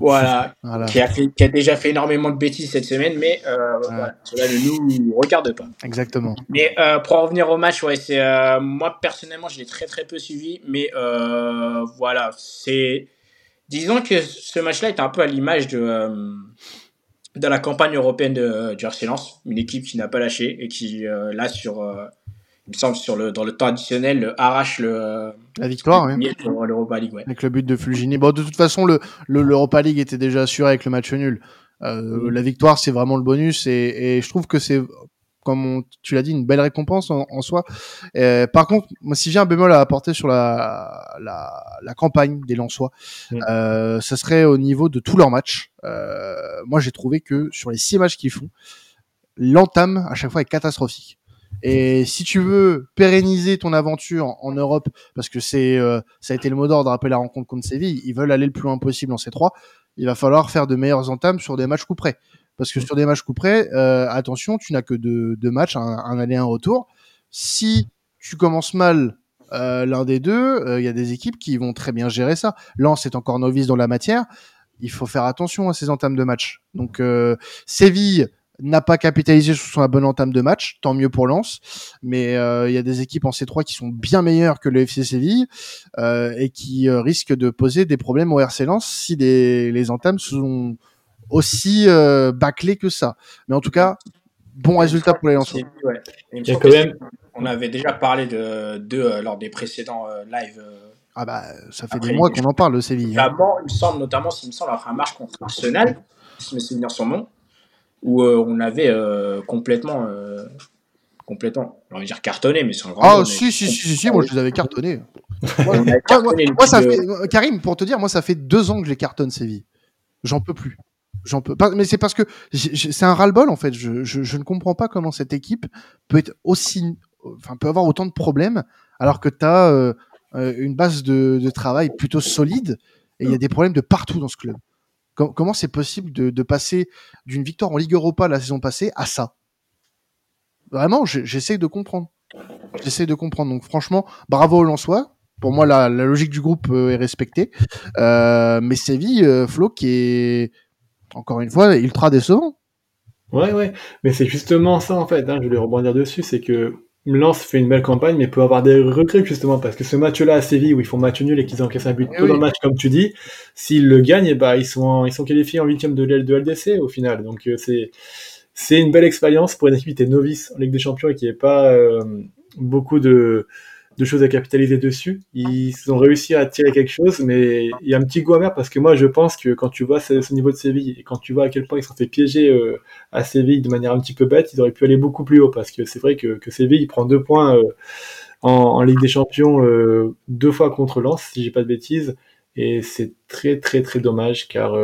Voilà, *laughs* Voilà, qui, a fait, qui a déjà fait énormément de bêtises cette semaine, mais euh, voilà, cela ne nous regarde pas. exactement. Mais euh, pour en revenir au match, ouais, c'est euh, moi personnellement, je l'ai très très peu suivi, mais euh, voilà, c'est disons que ce match-là est un peu à l'image de de la campagne européenne de, du Lens, une équipe qui n'a pas lâché et qui là sur il me semble sur le dans le temps additionnel arrache le La victoire, oui. pour l'Europa League, ouais. Avec le but de Fulgini. Bon, de toute façon, le le- l'Europa League était déjà assuré avec le match nul. Euh, La victoire, c'est vraiment le bonus, et, et je trouve que c'est, comme on- tu l'as dit, une belle récompense en, en soi. Par contre, moi, si j'ai un bémol à apporter sur la la, la campagne des Lensois, Mm. euh, ça serait au niveau de tous leurs matchs. Euh, moi, j'ai trouvé que sur les six matchs qu'ils font, l'entame à chaque fois est catastrophique. Et si tu veux pérenniser ton aventure en, Europe, parce que c'est euh, ça a été le mot d'ordre après la rencontre contre Séville, ils veulent aller le plus loin possible en C3, il va falloir faire de meilleures entames sur des matchs coup près. Parce que sur des matchs coup près, euh, attention, tu n'as que deux, deux matchs, un, un aller un retour. Si tu commences mal euh, l'un des deux, euh, il y a des équipes qui vont très bien gérer ça. Lens est encore novice dans la matière. Il faut faire attention à ces entames de match. Donc euh, Séville n'a pas capitalisé sur son bonne entame de match, tant mieux pour Lens. Mais euh, il y a des équipes en C3 qui sont bien meilleures que le FC Séville euh, et qui euh, risquent de poser des problèmes au RC Lens si les, les entames sont aussi euh, bâclées que ça. Mais en tout cas, bon résultat pour les Lensois. Ouais. Il me quand même, On avait déjà parlé de d'eux euh, lors des précédents euh, lives. euh, Ah bah ça fait Après, des mois qu'on en parle de Séville. hein. Notamment, il me semble, notamment, s'il me semble, après un match contre Arsenal, si mes souvenirs sont bons, où euh, on avait euh, complètement, euh, complètement, envie de dire cartonné, mais grand Ah si si, si si si moi je les avais cartonnés. On Moi, cartonné le moi, ça coup de- fait Karim pour te dire moi ça fait deux ans que je les cartonne Séville. J'en peux plus. J'en peux pas. Mais c'est parce que c'est un ras-le-bol en fait. Je, je, je ne comprends pas comment cette équipe peut être aussi, enfin peut avoir autant de problèmes alors que tu as une base de, de travail plutôt solide et il y a des problèmes de partout dans ce club. Com- comment c'est possible de, passer d'une victoire en Ligue Europa la saison passée à ça? Vraiment, j'essaie de comprendre. J'essaie de comprendre. Donc franchement, bravo aux Lensois. Pour moi, la, la logique du groupe euh, est respectée. Euh, mais Séville, euh, Flo, qui est encore une fois ultra décevant. Ouais, ouais, mais c'est justement ça en fait, hein, je voulais rebondir dessus, c'est que Lens fait une belle campagne, mais peut avoir des regrets justement, parce que ce match-là à Séville, où ils font match nul et qu'ils encaissent un but Eh tôt oui. dans le match, comme tu dis, s'ils le gagnent, eh ben, ils, sont en- ils sont qualifiés en huitième de, L- de LDC au final. Donc euh, c'est c'est une belle expérience pour une équipe qui était novice en Ligue des Champions et qui n'avait pas euh, beaucoup de, de choses à capitaliser dessus. Ils ont réussi à tirer quelque chose, mais il y a un petit goût amer parce que moi je pense que quand tu vois ce, niveau de Séville et quand tu vois à quel point ils sont fait piéger euh, à Séville de manière un petit peu bête, ils auraient pu aller beaucoup plus haut parce que c'est vrai que, que Séville il prend deux points euh, en, Ligue des Champions euh, deux fois contre Lens, si j'ai pas de bêtises, et c'est très très très dommage car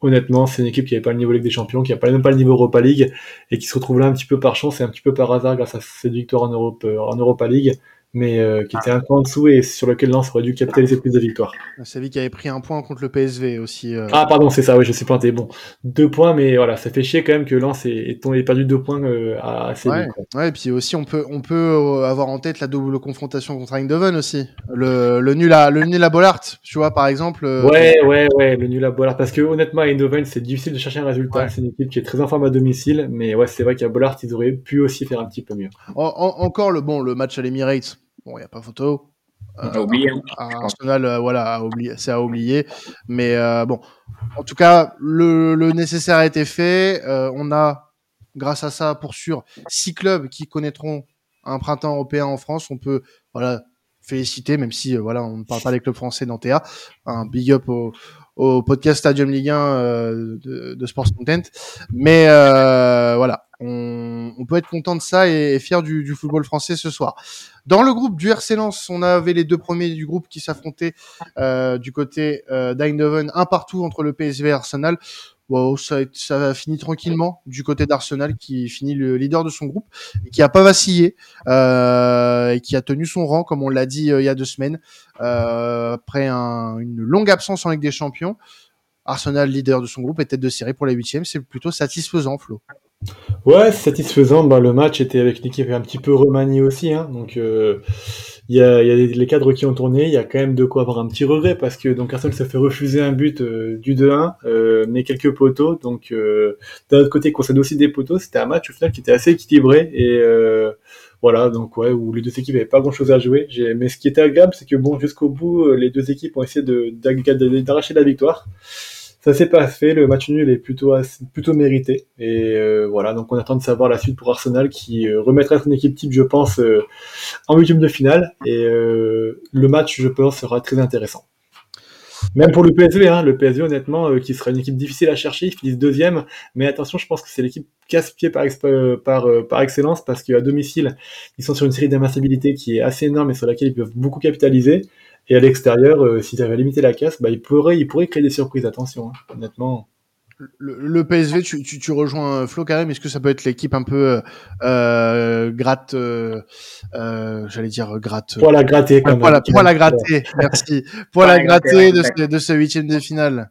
honnêtement c'est une équipe qui n'avait pas le niveau Ligue des Champions, qui n'a pas même pas le niveau Europa League et qui se retrouve là un petit peu par chance et un petit peu par hasard grâce à cette victoire en euh, en Europa League, mais euh, qui était un peu en dessous et sur lequel Lens aurait dû capitaliser plus de victoires. Séville qui avait pris un point contre le PSV aussi. euh. Ah pardon, c'est ça, oui, je suis planté. Bon, deux points, mais voilà, ça fait chier quand même que Lens ait, ait tombé- ait perdu deux points euh, à, Séville. Ouais. Ouais, et puis aussi on peut on peut euh, avoir en tête la double confrontation contre Eindhoven aussi. Le, le nul à le nul à Bollard, tu vois par exemple. euh, Ouais, ouais, ouais, le nul à Bollard. Parce que honnêtement, à Eindhoven, c'est difficile de chercher un résultat. Ouais. C'est une équipe qui est très en forme à domicile, mais ouais, c'est vrai qu'à Bollard, ils auraient pu aussi faire un petit peu mieux. en- en- encore le bon le match à l'Emirates. Bon, il y a pas photo. Oublié. hein. à Arsenal, euh, voilà, c'est à oublier. Mais euh, bon, en tout cas, le, le nécessaire a été fait. Euh, on a, grâce à ça, pour sûr, six clubs qui connaîtront un printemps européen en France. On peut, voilà, féliciter, même si, euh, voilà, on ne parle pas des clubs français dans TA. Un big up aux, au podcast Stadium Ligue 1 euh, de, de, Sports Content. Mais euh, voilà, on, on, peut être content de ça et, fier du, du, football français ce soir. Dans le groupe du RC Lens, on avait les deux premiers du groupe qui s'affrontaient euh, du côté euh, d'Eindhoven, un partout entre le PSV et Arsenal. Wow, ça, a fini tranquillement du côté d'Arsenal qui finit le leader de son groupe et qui a pas vacillé euh, et qui a tenu son rang comme on l'a dit euh, il y a deux semaines euh, après un, une longue absence en Ligue des Champions. Arsenal leader de son groupe et tête de série pour la huitième, c'est plutôt satisfaisant, Flo. Ouais, satisfaisant. Bah, le match était avec une équipe un petit peu remaniée aussi, hein, donc. Il y a, y a les cadres qui ont tourné, il y a quand même de quoi avoir un petit regret parce que donc Arsenal se fait refuser un but euh, du 2-1, euh, mais quelques poteaux. Donc euh, d'un autre côté, concerne aussi des poteaux, c'était un match au final qui était assez équilibré et euh, voilà donc ouais où les deux équipes n'avaient pas grand chose à jouer. Mais ce qui était agréable, c'est que bon jusqu'au bout, les deux équipes ont essayé d'arracher la victoire ça s'est pas fait. Le match nul est plutôt plutôt mérité. Et euh, voilà, donc on attend de savoir la suite pour Arsenal qui euh, remettra son équipe type, je pense, euh, en huitième de finale. Et le match, je pense, sera très intéressant. Même pour le PSV, hein, le PSV honnêtement, qui sera une équipe difficile à chercher, ils finissent deuxième. Mais attention, je pense que c'est l'équipe casse-pied par, excellence parce qu'à domicile, ils sont sur une série d'invincibilité qui est assez énorme et sur laquelle ils peuvent beaucoup capitaliser. Et à l'extérieur, euh, si tu avais limité la casse, bah, il, pourrait, il pourrait créer des surprises, attention, hein, honnêtement. Le, le, PSV, tu, tu, tu rejoins Flo Karim, est-ce que ça peut être l'équipe un peu euh, gratte, euh, euh, j'allais dire gratte? Pour la gratter, quand même. Pour la gratter, merci. *laughs* Pour la gratter de, ce, de ce huitième de finale.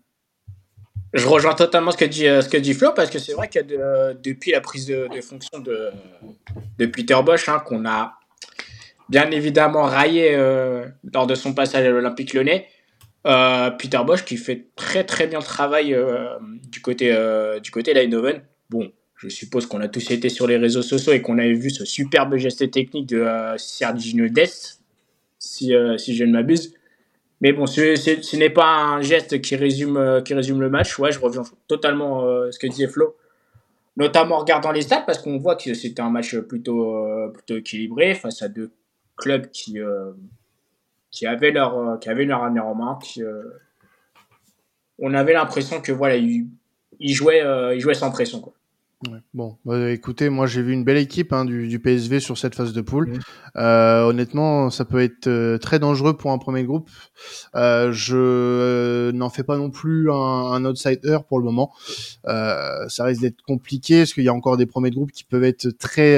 Je rejoins totalement ce que dit, euh, ce que dit Flo, parce que c'est vrai que de, depuis la prise de, de fonction de, de Peter Bosch, hein, qu'on a bien évidemment raillé euh, lors de son passage à l'Olympique Lyonnais. Euh, Peter Bosch qui fait très très bien le travail euh, du côté du côté d'Eindhoven. Bon, je suppose qu'on a tous été sur les réseaux sociaux et qu'on avait vu ce superbe geste technique de euh, Sergio Dest, si, si je ne m'abuse. Mais bon, ce, n'est pas un geste qui résume, qui résume le match. Ouais, je reviens totalement ce que disait Flo. Notamment en regardant les stats, parce qu'on voit que c'était un match plutôt, plutôt équilibré face à deux clubs qui, euh, qui avaient leur, euh, qui avaient leur année en main. Qui, euh, on avait l'impression que voilà, ils, ils jouaient, ils jouaient sans pression. Quoi. Ouais. Bon, bah, écoutez, moi j'ai vu une belle équipe hein, du, du, PSV sur cette phase de poule. Mmh. Euh, honnêtement, ça peut être euh, très dangereux pour un premier groupe. Euh, je n'en fais pas non plus un, un, outsider pour le moment. ça risque d'être compliqué parce qu'il y a encore des premiers groupes qui peuvent être très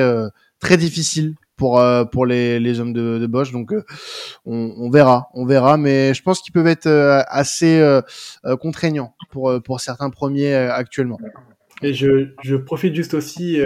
très difficiles pour euh, pour les, les hommes de, de Bosch. Donc euh, on, on, verra, on verra, mais je pense qu'ils peuvent être euh, assez contraignants pour pour certains premiers actuellement. Et je, je profite juste aussi.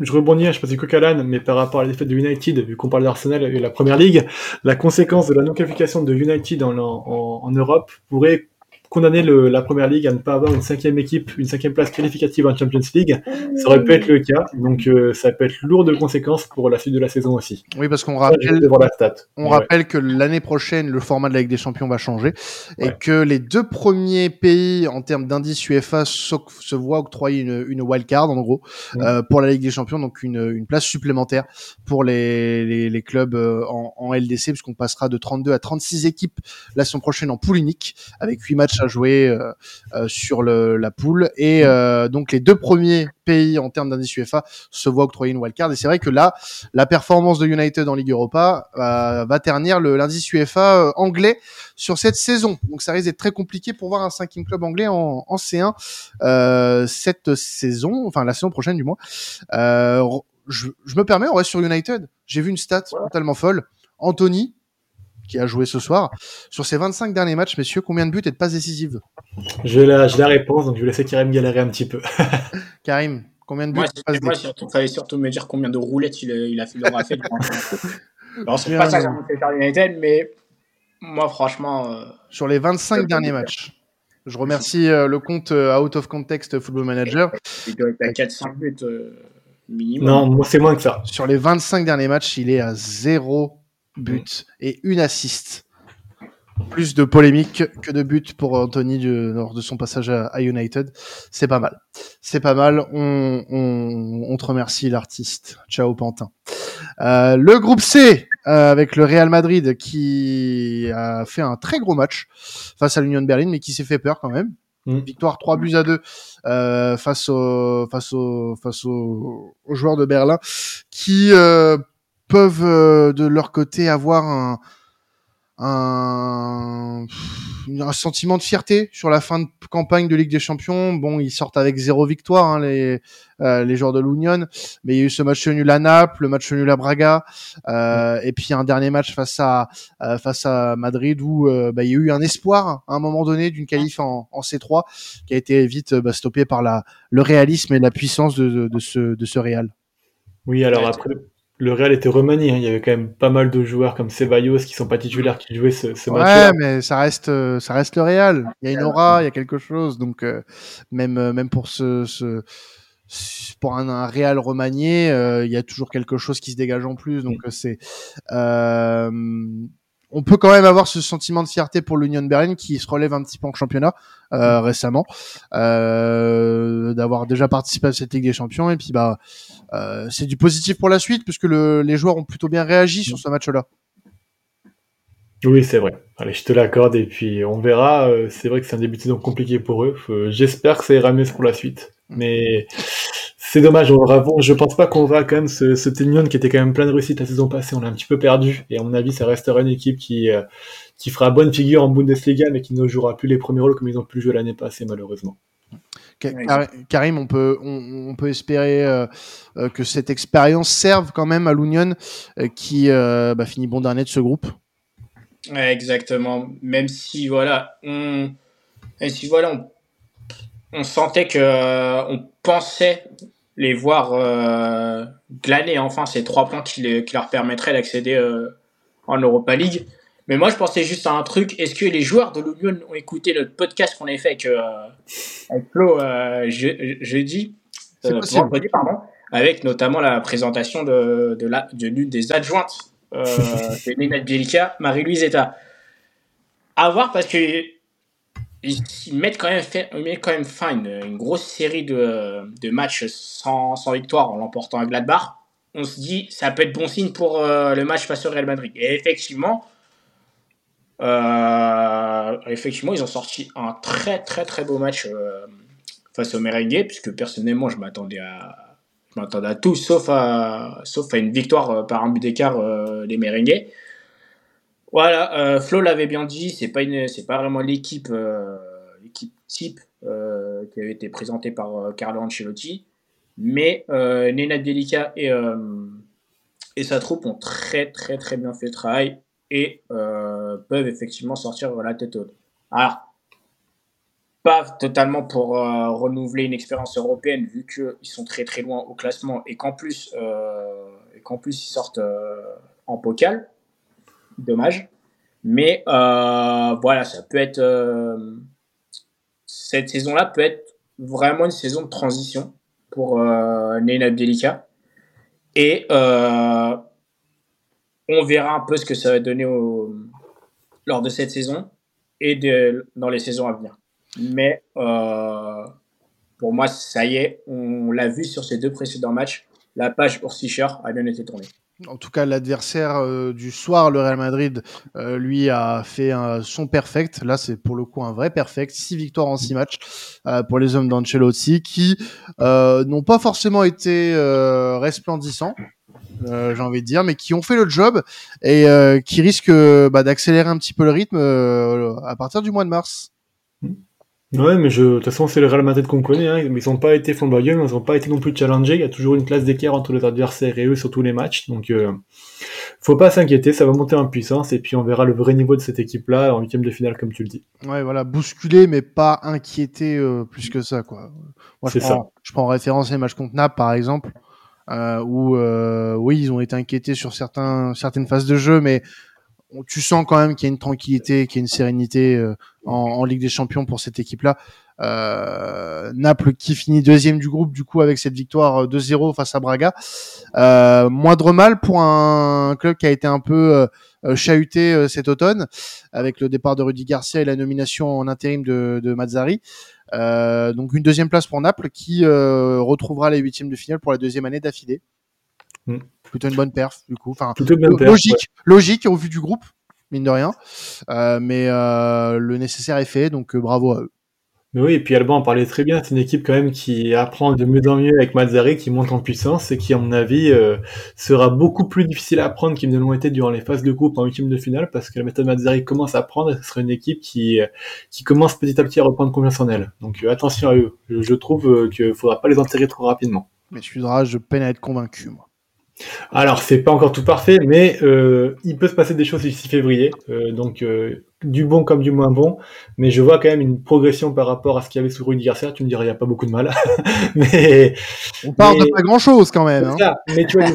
je rebondis, je pense que Coquelin, mais par rapport à l'effet de United, vu qu'on parle d'Arsenal et la première ligue, la conséquence de la non-qualification de United en, en, en Europe pourrait condamner le, la première ligue à ne pas avoir une cinquième équipe, une cinquième place qualificative en Champions League. Ça aurait pu être le cas, donc euh, ça peut être lourd de conséquences pour la suite de la saison aussi. Oui, parce qu'on rappelle, la stat. on rappelle que l'année prochaine, le format de la Ligue des Champions va changer et que les deux premiers pays en termes d'indice UEFA se, se, voient octroyer une, une wildcard en gros euh, pour la Ligue des Champions, donc une, une place supplémentaire pour les, les, les clubs euh, en, en LDC, puisqu'on passera de 32 à 36 équipes la saison prochaine en poule unique avec 8 matchs à jouer euh, euh, sur le, la poule. Et euh, donc les deux premiers pays en termes d'indice UEFA se voient octroyer une wildcard. Et c'est vrai que là, la performance de United en Ligue Europa va ternir l'indice UEFA anglais sur cette saison. Donc ça risque d'être très compliqué pour voir un cinquième club anglais en, en C1 euh, cette saison, enfin la saison prochaine du moins. Euh, je, je, me permets, on reste sur United. J'ai vu une stat totalement folle. Anthony, qui a joué ce soir. Sur ses 25 derniers matchs, messieurs, combien de buts et de passes décisives J'ai la, la réponse, donc je vais laisser Karim galérer un petit peu. *laughs* Karim, combien de buts Moi, il moi surtout, fallait surtout me dire combien de roulettes il, il, a, il aura fait. *laughs* Alors, c'est pas ça que United, mais moi, franchement. Euh... Sur les 25 derniers matchs. Je remercie euh, le compte euh, Out of Context Football Manager. Il doit être à 4-5 buts euh, minimum. Non, moi, c'est moins que ça. Sur les 25 derniers matchs, il est à 0 buts et une assist. Plus de polémique que de buts pour Anthony du, lors de son passage à, United. C'est pas mal. C'est pas mal. On, on, on te remercie l'artiste. Ciao Pantin. Euh, le groupe C euh, avec le Real Madrid qui a fait un très gros match face à l'Union de Berlin, mais qui s'est fait peur quand même. Mm. Victoire 3 buts à 2 euh, face au face au face au- aux joueurs de Berlin qui euh, peuvent euh, de leur côté avoir un un, un sentiment de fierté sur la fin de campagne de Ligue des Champions. Bon, ils sortent avec zéro victoire, hein, les, euh, les joueurs de l'Union, mais il y a eu ce match nul à Naples, le match nul à Braga, euh, et puis un dernier match face à euh, face à Madrid où euh, bah, il y a eu un espoir à un moment donné d'une qualif en, en C3 qui a été vite bah, stoppé par la, le réalisme et la puissance de, de, de ce, de ce Real. Oui, alors après, le Real était remanié. hein. Il y avait quand même pas mal de joueurs comme Ceballos qui sont pas titulaires qui jouaient ce, ce Ouais, match-là. mais ça reste, euh, ça reste le Real. Il y a une aura, il y a quelque chose. Donc euh, même, euh, même pour ce, ce pour un, un Real remanié, euh, il y a toujours quelque chose qui se dégage en plus. Donc euh, c'est, euh, on peut quand même avoir ce sentiment de fierté pour l'Union Berlin qui se relève un petit peu en championnat euh, récemment, euh, d'avoir déjà participé à cette Ligue des Champions. Et puis bah, euh, c'est du positif pour la suite puisque le, les joueurs ont plutôt bien réagi sur ce match-là. Oui, c'est vrai. Allez, je te l'accorde et puis on verra. Euh, C'est vrai que c'est un début de saison compliqué pour eux. Euh, J'espère que ça ira mieux pour la suite. Mais c'est dommage. On aura, je pense pas qu'on verra quand même ce, ce Union qui était quand même plein de réussite la saison passée. On l'a un petit peu perdu et à mon avis, ça restera une équipe qui euh, qui fera bonne figure en Bundesliga, mais qui ne jouera plus les premiers rôles comme ils ont pu jouer l'année passée, malheureusement. Karim, on peut, on, on peut espérer euh, euh, que cette expérience serve quand même à l'Union euh, qui euh, bah, finit bon dernier de ce groupe. Ouais, exactement. Même si voilà, on, même si voilà, on, on sentait que euh, on pensait les voir euh, glaner enfin ces trois points qui, les- qui leur permettraient d'accéder euh, en Europa League. Mais moi, je pensais juste à un truc. Est-ce que les joueurs de l'Union ont écouté notre podcast qu'on a fait avec, euh, avec Flo euh, je- jeudi, vendredi, pardon, avec notamment la présentation de, de la- de l'une des adjointes *laughs* de Nina Bielica, Marie-Louise Eta. À voir parce que ils, mettent quand même, fin une, une grosse série de, matchs sans, victoire en l'emportant à Gladbach. On se dit, ça peut être bon signe pour euh, le match face au Real Madrid. Et effectivement, euh, effectivement, ils ont sorti un très très très beau match euh, face au Merengue, puisque personnellement, je m'attendais à, je m'attendais à tout, sauf à, sauf à une victoire par un but d'écart des Merengues. Voilà, euh, Flo l'avait bien dit, c'est pas pas vraiment l'équipe, euh, type euh, qui avait été présentée par Carlo Ancelotti, mais Nena Delica et sa troupe ont très très très bien fait le travail et peuvent effectivement sortir la tête haute. Alors, pas totalement pour renouveler une expérience européenne vu qu'ils sont très très loin au classement et qu'en plus, ils sortent en pocal. Dommage. Mais euh, voilà, ça peut être. euh, cette saison-là peut être vraiment une saison de transition pour euh, Nena Bjelica. Et euh, on verra un peu ce que ça va donner au- lors de cette saison et de, dans les saisons à venir. Mais euh, pour moi, ça y est, on l'a vu sur ces deux précédents matchs. La page Ursischer a bien été tournée. En tout cas, l'adversaire euh, du soir, le Real Madrid, euh, lui a fait un, son perfect. Là, c'est pour le coup un vrai perfect. Six victoires en six matchs euh, pour les hommes d'Ancelotti qui n'ont pas forcément été resplendissants, j'ai envie de dire, mais qui ont fait le job et qui risquent bah, d'accélérer un petit peu le rythme à partir du mois de mars. Ouais, mais je, de toute façon, c'est le Real Madrid qu'on connaît, hein. Ils ont pas été flamboyants, ils ont pas été non plus challengés. Il y a toujours une classe d'écart entre les adversaires et eux sur tous les matchs. Donc, euh, faut pas s'inquiéter, ça va monter en puissance et puis on verra le vrai niveau de cette équipe-là en huitième de finale, comme tu le dis. Ouais, voilà, bousculé, mais pas inquiété euh, plus que ça, quoi. Moi, je prends, je prends en référence les matchs contre Naples, par exemple, euh, où, euh, oui, ils ont été inquiétés sur certains, certaines phases de jeu, mais tu sens quand même qu'il y a une tranquillité, qu'il y a une sérénité euh, en, Ligue des Champions pour cette équipe-là. Euh, Naples qui finit deuxième du groupe, du coup, avec cette victoire euh, 2-0 face à Braga. Euh, moindre mal pour un club qui a été un peu euh, euh, chahuté euh, cet automne avec le départ de Rudy Garcia et la nomination en intérim de, de Mazzari. Euh, donc une deuxième place pour Naples qui euh, retrouvera les huitièmes de finale pour la deuxième année d'affilée. Mm. Plutôt une bonne perf, du coup. Enfin, logique, logique au vu du groupe, mine de rien. Euh, mais euh, le nécessaire est fait, donc bravo à eux. Mais oui, et puis Alban en parlait très bien. C'est une équipe quand même qui apprend de mieux en mieux avec Mazzari, qui monte en puissance et qui, à mon avis, euh, sera beaucoup plus difficile à apprendre qu'ils ne l'ont été durant les phases de groupe en huitième de finale, parce que la méthode Mazzari commence à prendre et ce sera une équipe qui, euh, qui commence petit à petit à reprendre confiance en elle. Donc euh, attention à eux. Je, trouve qu'il ne faudra pas les enterrer trop rapidement. Mais tu je peine à être convaincu, moi. Alors, c'est pas encore tout parfait, mais euh, il peut se passer des choses ici février, euh, donc euh, du bon comme du moins bon, mais je vois quand même une progression par rapport à ce qu'il y avait sous Rudy Garcia. Tu me dirais, il n'y a pas beaucoup de mal, *laughs* mais on parle de pas grand chose quand même. Hein. mais tu vois,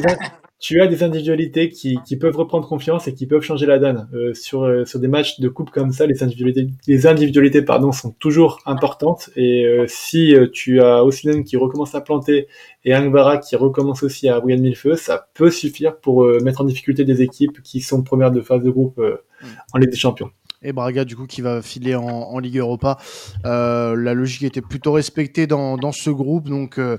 tu as des individualités qui, qui, peuvent reprendre confiance et qui peuvent changer la donne. Euh, sur, euh, sur des matchs de coupe comme ça, les individualités, les individualités pardon, sont toujours importantes. Et euh, si tu as Ossilen qui recommence à planter et Angbara qui recommence aussi à briller de mille feux, ça peut suffire pour mettre en difficulté des équipes qui sont premières de phase de groupe mm. en Ligue des Champions et Braga du coup qui va filer en, Ligue Europa. Euh, la logique était plutôt respectée dans, ce groupe, donc euh,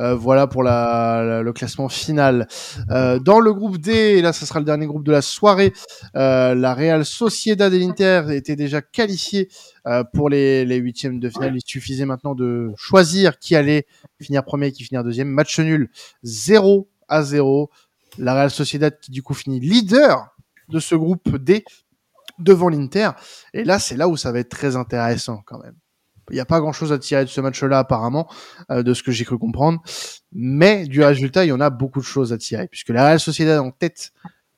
euh, voilà pour le classement final. dans le groupe D, et là ce sera le dernier groupe de la soirée, la Real Sociedad et l'Inter étaient déjà qualifiés pour les, les huitièmes de finale. Il suffisait maintenant de choisir qui allait finir premier et qui finir deuxième. Match nul 0 à 0. La Real Sociedad qui du coup finit leader de ce groupe D devant l'Inter. Et là, c'est là où ça va être très intéressant quand même. Il n'y a pas grand-chose à tirer de ce match-là apparemment, euh, de ce que j'ai cru comprendre. Mais du résultat, il y en a beaucoup de choses à tirer, puisque la Real Sociedad en tête,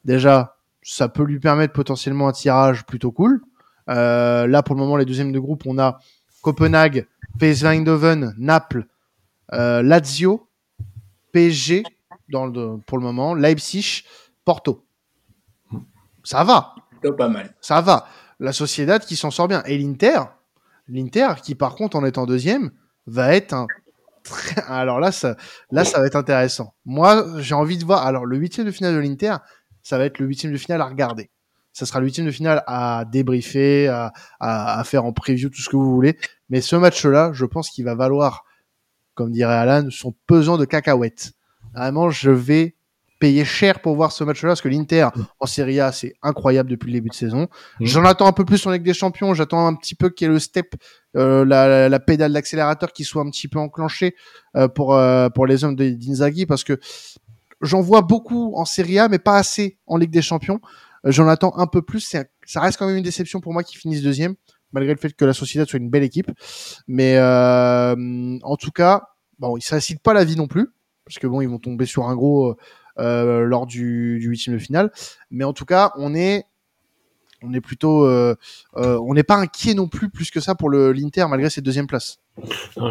déjà, ça peut lui permettre potentiellement un tirage plutôt cool. Euh, là, pour le moment, les deuxièmes de groupe, on a Copenhague, PSV Eindhoven, Naples, euh, Lazio, PSG pour le moment, Leipzig, Porto. Ça va pas mal. Ça va. La Sociedad qui s'en sort bien. Et l'Inter, l'Inter qui par contre en étant deuxième, va être un alors là ça, là, ça va être intéressant. Moi, j'ai envie de voir. Alors, le huitième de finale de l'Inter, ça va être le huitième de finale à regarder. Ça sera le huitième de finale à débriefer, à, faire en preview, tout ce que vous voulez. Mais ce match-là, je pense qu'il va valoir, comme dirait Alan, son pesant de cacahuètes. Vraiment, je vais payer cher pour voir ce match-là parce que l'Inter en Serie A c'est incroyable depuis le début de saison. Mm. J'en attends un peu plus en Ligue des Champions. J'attends un petit peu qu'il y ait le step, euh, la, la, pédale d'accélérateur qui soit un petit peu enclenchée euh, pour euh, pour les hommes d'Inzaghi parce que j'en vois beaucoup en Serie A mais pas assez en Ligue des Champions. Euh, j'en attends un peu plus. Ça reste quand même une déception pour moi qu'ils finissent deuxième malgré le fait que la Sociedad soit une belle équipe. Mais en tout cas, bon, ils ne pas la vie non plus parce que bon, ils vont tomber sur un gros euh, lors du, huitième de finale. Mais en tout cas, on est on est plutôt, euh, euh, on n'est pas inquiet non plus plus que ça pour l'Inter malgré cette deuxième place.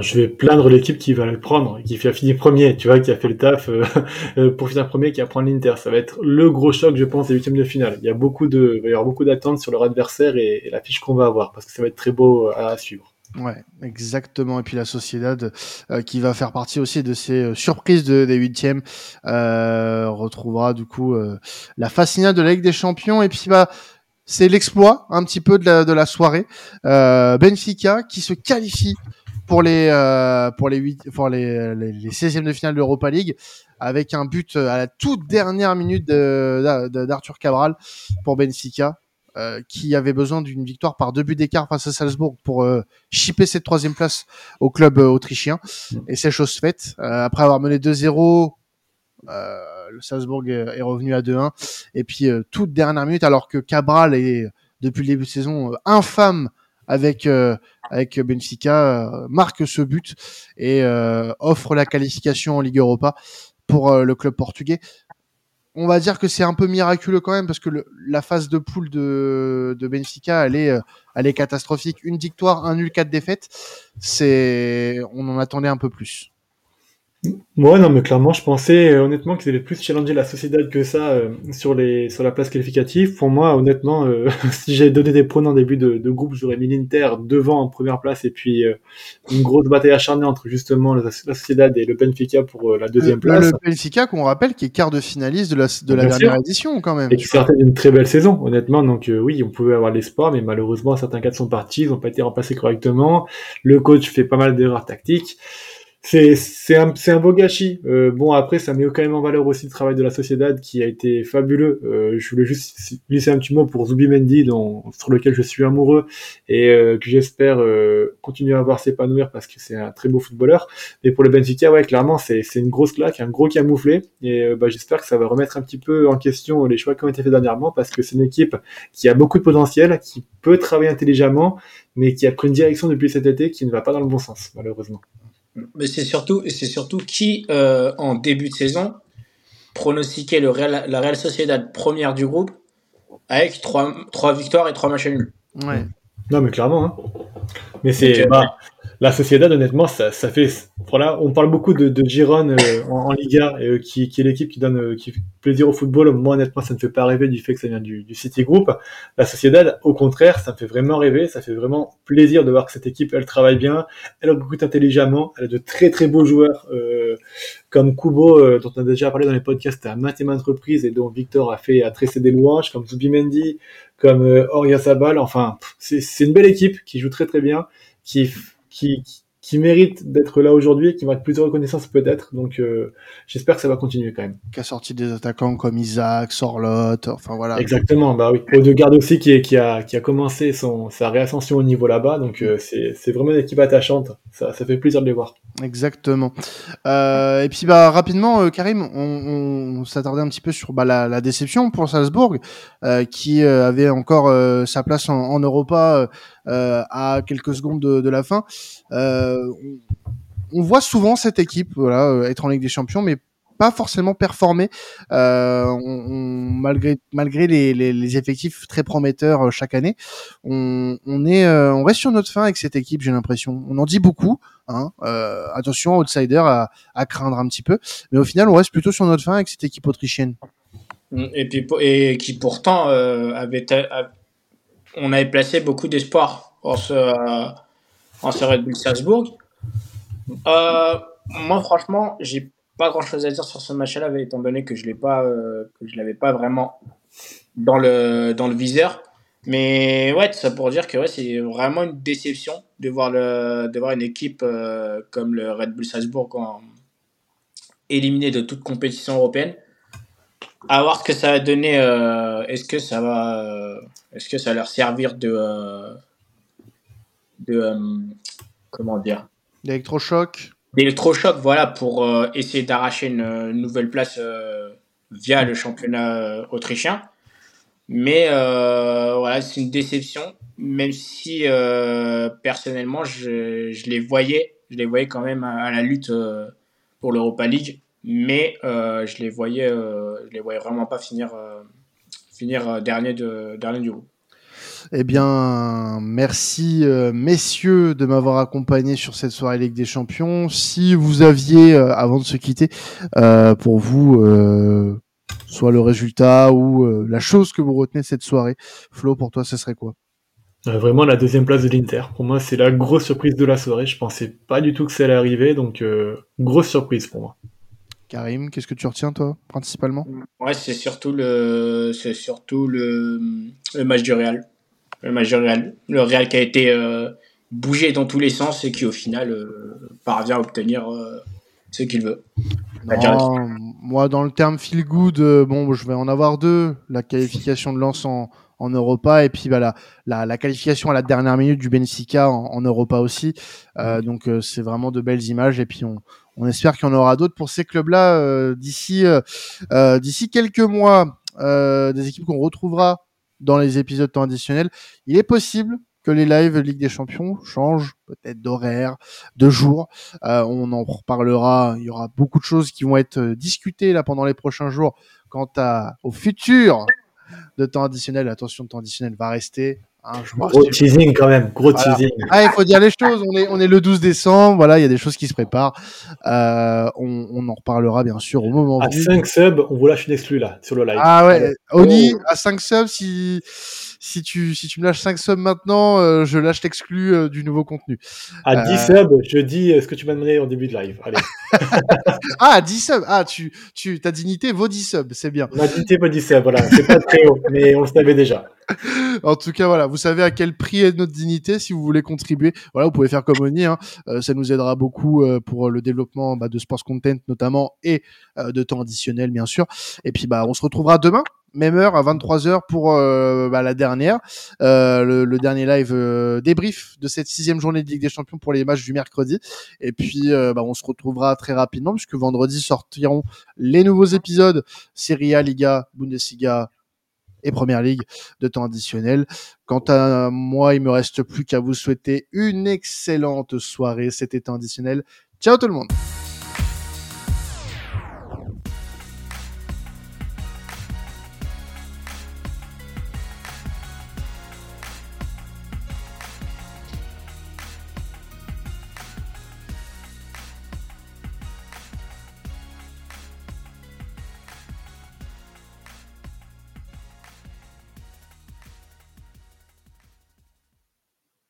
je vais plaindre l'équipe qui va le prendre, qui a fini premier, tu vois, qui a fait le taf *laughs* pour finir premier, qui va prendre l'Inter. Ça va être le gros choc, je pense, des huitièmes de finale. Il y a beaucoup de, va y avoir beaucoup d'attentes sur leur adversaire et, et la qu'on va avoir parce que ça va être très beau à suivre. Ouais, exactement. Et puis la Sociedad, euh, qui va faire partie aussi de ces euh, surprises de, des huitièmes, euh, retrouvera du coup la fascination de la Ligue des Champions. Et puis bah, c'est l'exploit un petit peu de la, soirée. Benfica qui se qualifie pour les pour les 8 pour les, les, les 16e de finale de l'Europa League avec un but à la toute dernière minute d'Arthur Cabral pour Benfica. Euh, qui avait besoin d'une victoire par deux buts d'écart face à Salzbourg pour euh, chipper cette troisième place au club euh, autrichien. Et c'est chose faite. après avoir mené 2-0, le Salzbourg est, revenu à 2-1. Et puis toute dernière minute, alors que Cabral est depuis le début de saison infâme avec avec Benfica, marque ce but et offre la qualification en Ligue Europa pour le club portugais on va dire que c'est un peu miraculeux quand même parce que la phase de poule de, de Benfica, elle est, euh, elle est catastrophique. Une victoire, un nul, quatre défaites. C'est, on en attendait un peu plus. Moi, non, mais clairement, je pensais euh, honnêtement qu'ils allaient plus challenger la Sociedad que ça euh, sur les sur la place qualificative. Pour moi, honnêtement, euh, *laughs* si j'ai donné des points en début de, de groupe, j'aurais mis l'Inter devant en première place et puis une grosse bataille acharnée entre justement la, Sociedad et le Benfica pour la deuxième place. Le Benfica, qu'on rappelle, qui est quart de finaliste de la de la dernière édition quand même. Et qui sortait d'une très belle saison, honnêtement. Donc oui, on pouvait avoir l'espoir, mais malheureusement, certains cas sont partis, ils n'ont pas été remplacés correctement. Le coach fait pas mal d'erreurs tactiques. C'est c'est un c'est un beau gâchis. Euh, bon après ça met quand même en valeur aussi le travail de la Sociedad qui a été fabuleux. Euh, je voulais juste glisser un petit mot pour Zubimendi dont sur lequel je suis amoureux et euh, que j'espère euh, continuer à voir s'épanouir parce que c'est un très beau footballeur. Et pour le Benfica ouais clairement c'est c'est une grosse claque, un gros camouflé et euh, bah, j'espère que ça va remettre un petit peu en question les choix qui ont été faits dernièrement parce que c'est une équipe qui a beaucoup de potentiel, qui peut travailler intelligemment mais qui a pris une direction depuis cet été qui ne va pas dans le bon sens malheureusement. Mais c'est surtout, c'est surtout qui, euh, en début de saison, pronostiquait le Real, la Real Sociedad première du groupe avec trois, trois victoires et trois matchs nuls. Ouais. Non, mais clairement. Hein. Mais c'est euh, bah, la Sociedad, honnêtement, ça, ça fait. Voilà, on parle beaucoup de, de Giron euh, en, Liga, euh, qui, qui est l'équipe qui donne euh, qui fait plaisir au football. Moi, honnêtement, ça ne fait pas rêver du fait que ça vient du, du City Group. La Sociedad, au contraire, ça me fait vraiment rêver. Ça fait vraiment plaisir de voir que cette équipe, elle travaille bien, elle recrute intelligemment, elle a de très très beaux joueurs euh, comme Kubo, euh, dont on a déjà parlé dans les podcasts à maintes et maintes reprises et dont Victor a fait à tresser des louanges, comme Zubimendi, comme euh, Oria Sabal. Enfin, c'est une belle équipe qui joue très très bien, qui qui, qui mérite d'être là aujourd'hui, qui mérite plus de reconnaissance peut-être. Donc euh, j'espère que ça va continuer quand même. Qui a sorti des attaquants comme Isaac, Sorlotte, enfin voilà. Exactement, bah oui. Odegaard aussi qui, est, qui, a, qui a commencé son, sa réascension au niveau là-bas, donc euh, c'est c'est vraiment une équipe attachante. Ça, ça fait plaisir de les voir. Exactement. Euh, et puis bah rapidement, euh, Karim, on, on s'attardait un petit peu sur bah, la, la déception pour Salzbourg, euh, qui euh, avait encore euh, sa place en, en Europa à quelques secondes de, de la fin. On, voit souvent cette équipe voilà, être en Ligue des Champions, mais pas forcément performer euh, malgré malgré les, effectifs très prometteurs euh, chaque année. On, est euh, on reste sur notre fin avec cette équipe, j'ai l'impression. On en dit beaucoup, hein. attention outsider à, craindre un petit peu, mais au final on reste plutôt sur notre fin avec cette équipe autrichienne. Et, puis, et qui pourtant avait, on avait placé beaucoup d'espoir en ce, en ce Red Bull Salzbourg. Moi, franchement, j'ai pas grand chose à dire sur ce match-là, étant donné que je l'ai pas, euh, que je l'avais pas vraiment dans le, dans le viseur. Mais ouais, ça pour dire que ouais, c'est vraiment une déception de voir, le, de voir une équipe euh, comme le Red Bull Salzbourg éliminée de toute compétition européenne. À voir ce que ça va donner. euh, est-ce que ça va, est-ce que ça va leur servir de, de comment dire, L'électrochoc. D'électrochoc, voilà, pour euh, essayer d'arracher une, une nouvelle place euh, via le championnat euh, autrichien. Mais euh, voilà, c'est une déception, même si euh, personnellement, je, je les voyais, je les voyais quand même à, à la lutte euh, pour l'Europa League, mais euh, je les voyais, euh, je les voyais vraiment pas finir, euh, finir euh, dernier de dernier du groupe. Eh bien, merci euh, messieurs de m'avoir accompagné sur cette soirée Ligue des Champions. Si vous aviez, euh, avant de se quitter, euh, pour vous, euh, soit le résultat ou euh, la chose que vous retenez de cette soirée, Flo, pour toi, ce serait quoi? Euh, vraiment la deuxième place de l'Inter. Pour moi, c'est la grosse surprise de la soirée. Je pensais pas du tout que ça allait arriver, donc euh, grosse surprise pour moi. Karim, qu'est-ce que tu retiens, toi, principalement? Ouais, c'est surtout le, c'est surtout le, le match du Real. Le match Real. Le Real qui a été euh, bougé dans tous les sens et qui au final euh, parvient à obtenir euh, ce qu'il veut. Non, Moi, dans le terme feel good, euh, bon, je vais en avoir deux. La qualification de Lens en, en Europa et puis bah, la, la, la qualification à la dernière minute du Benfica en, en Europa aussi. Euh, donc, euh, c'est vraiment de belles images. Et puis, on, on espère qu'il y en aura d'autres pour ces clubs-là euh, d'ici euh, euh, d'ici quelques mois. Euh, des équipes qu'on retrouvera dans les épisodes temps additionnels. Il est possible que les lives Ligue des Champions changent peut-être d'horaire, de jour. Euh, on en reparlera. Il y aura beaucoup de choses qui vont être euh, discutées là pendant les prochains jours quant à, au futur de temps additionnel. Attention, temps additionnel va rester. Hein, je vous Gros teasing quand même, gros Voilà. teasing. Ah, il faut dire les choses. On est, on est le 12 décembre. Voilà, il y a des choses qui se préparent. Euh, on, on en reparlera bien sûr au moment À venu. 5 subs, on vous lâche une exclue là, sur le live. Ah ouais, Oni Oh. à 5 subs, si, si tu si tu me lâches 5 subs maintenant, euh, je lâche l'exclu euh, du nouveau contenu. À 10 subs, je dis ce que tu m'as demandé en début de live. Allez. *laughs* ah, 10 subs. Ah, tu tu ta dignité vaut 10 subs, c'est bien. Ma dignité vaut 10 subs, voilà. C'est pas très haut, mais on le savait déjà. *laughs* en tout cas, voilà, vous savez à quel prix est notre dignité. Si vous voulez contribuer, voilà, vous pouvez faire comme Oni. Hein. Euh, ça nous aidera beaucoup euh, pour le développement bah, de sports content notamment et euh, de temps additionnel, bien sûr. Et puis, bah, on se retrouvera demain. Même heure à 23h pour bah, la dernière, le, le, dernier live débrief de cette sixième journée de Ligue des Champions pour les matchs du mercredi. Et puis, bah, on se retrouvera très rapidement puisque vendredi sortiront les nouveaux épisodes Serie A, Liga, Bundesliga, et Première Ligue de temps additionnel. Quant à moi, il me reste plus qu'à vous souhaiter une excellente soirée. C'était temps additionnel. Ciao tout le monde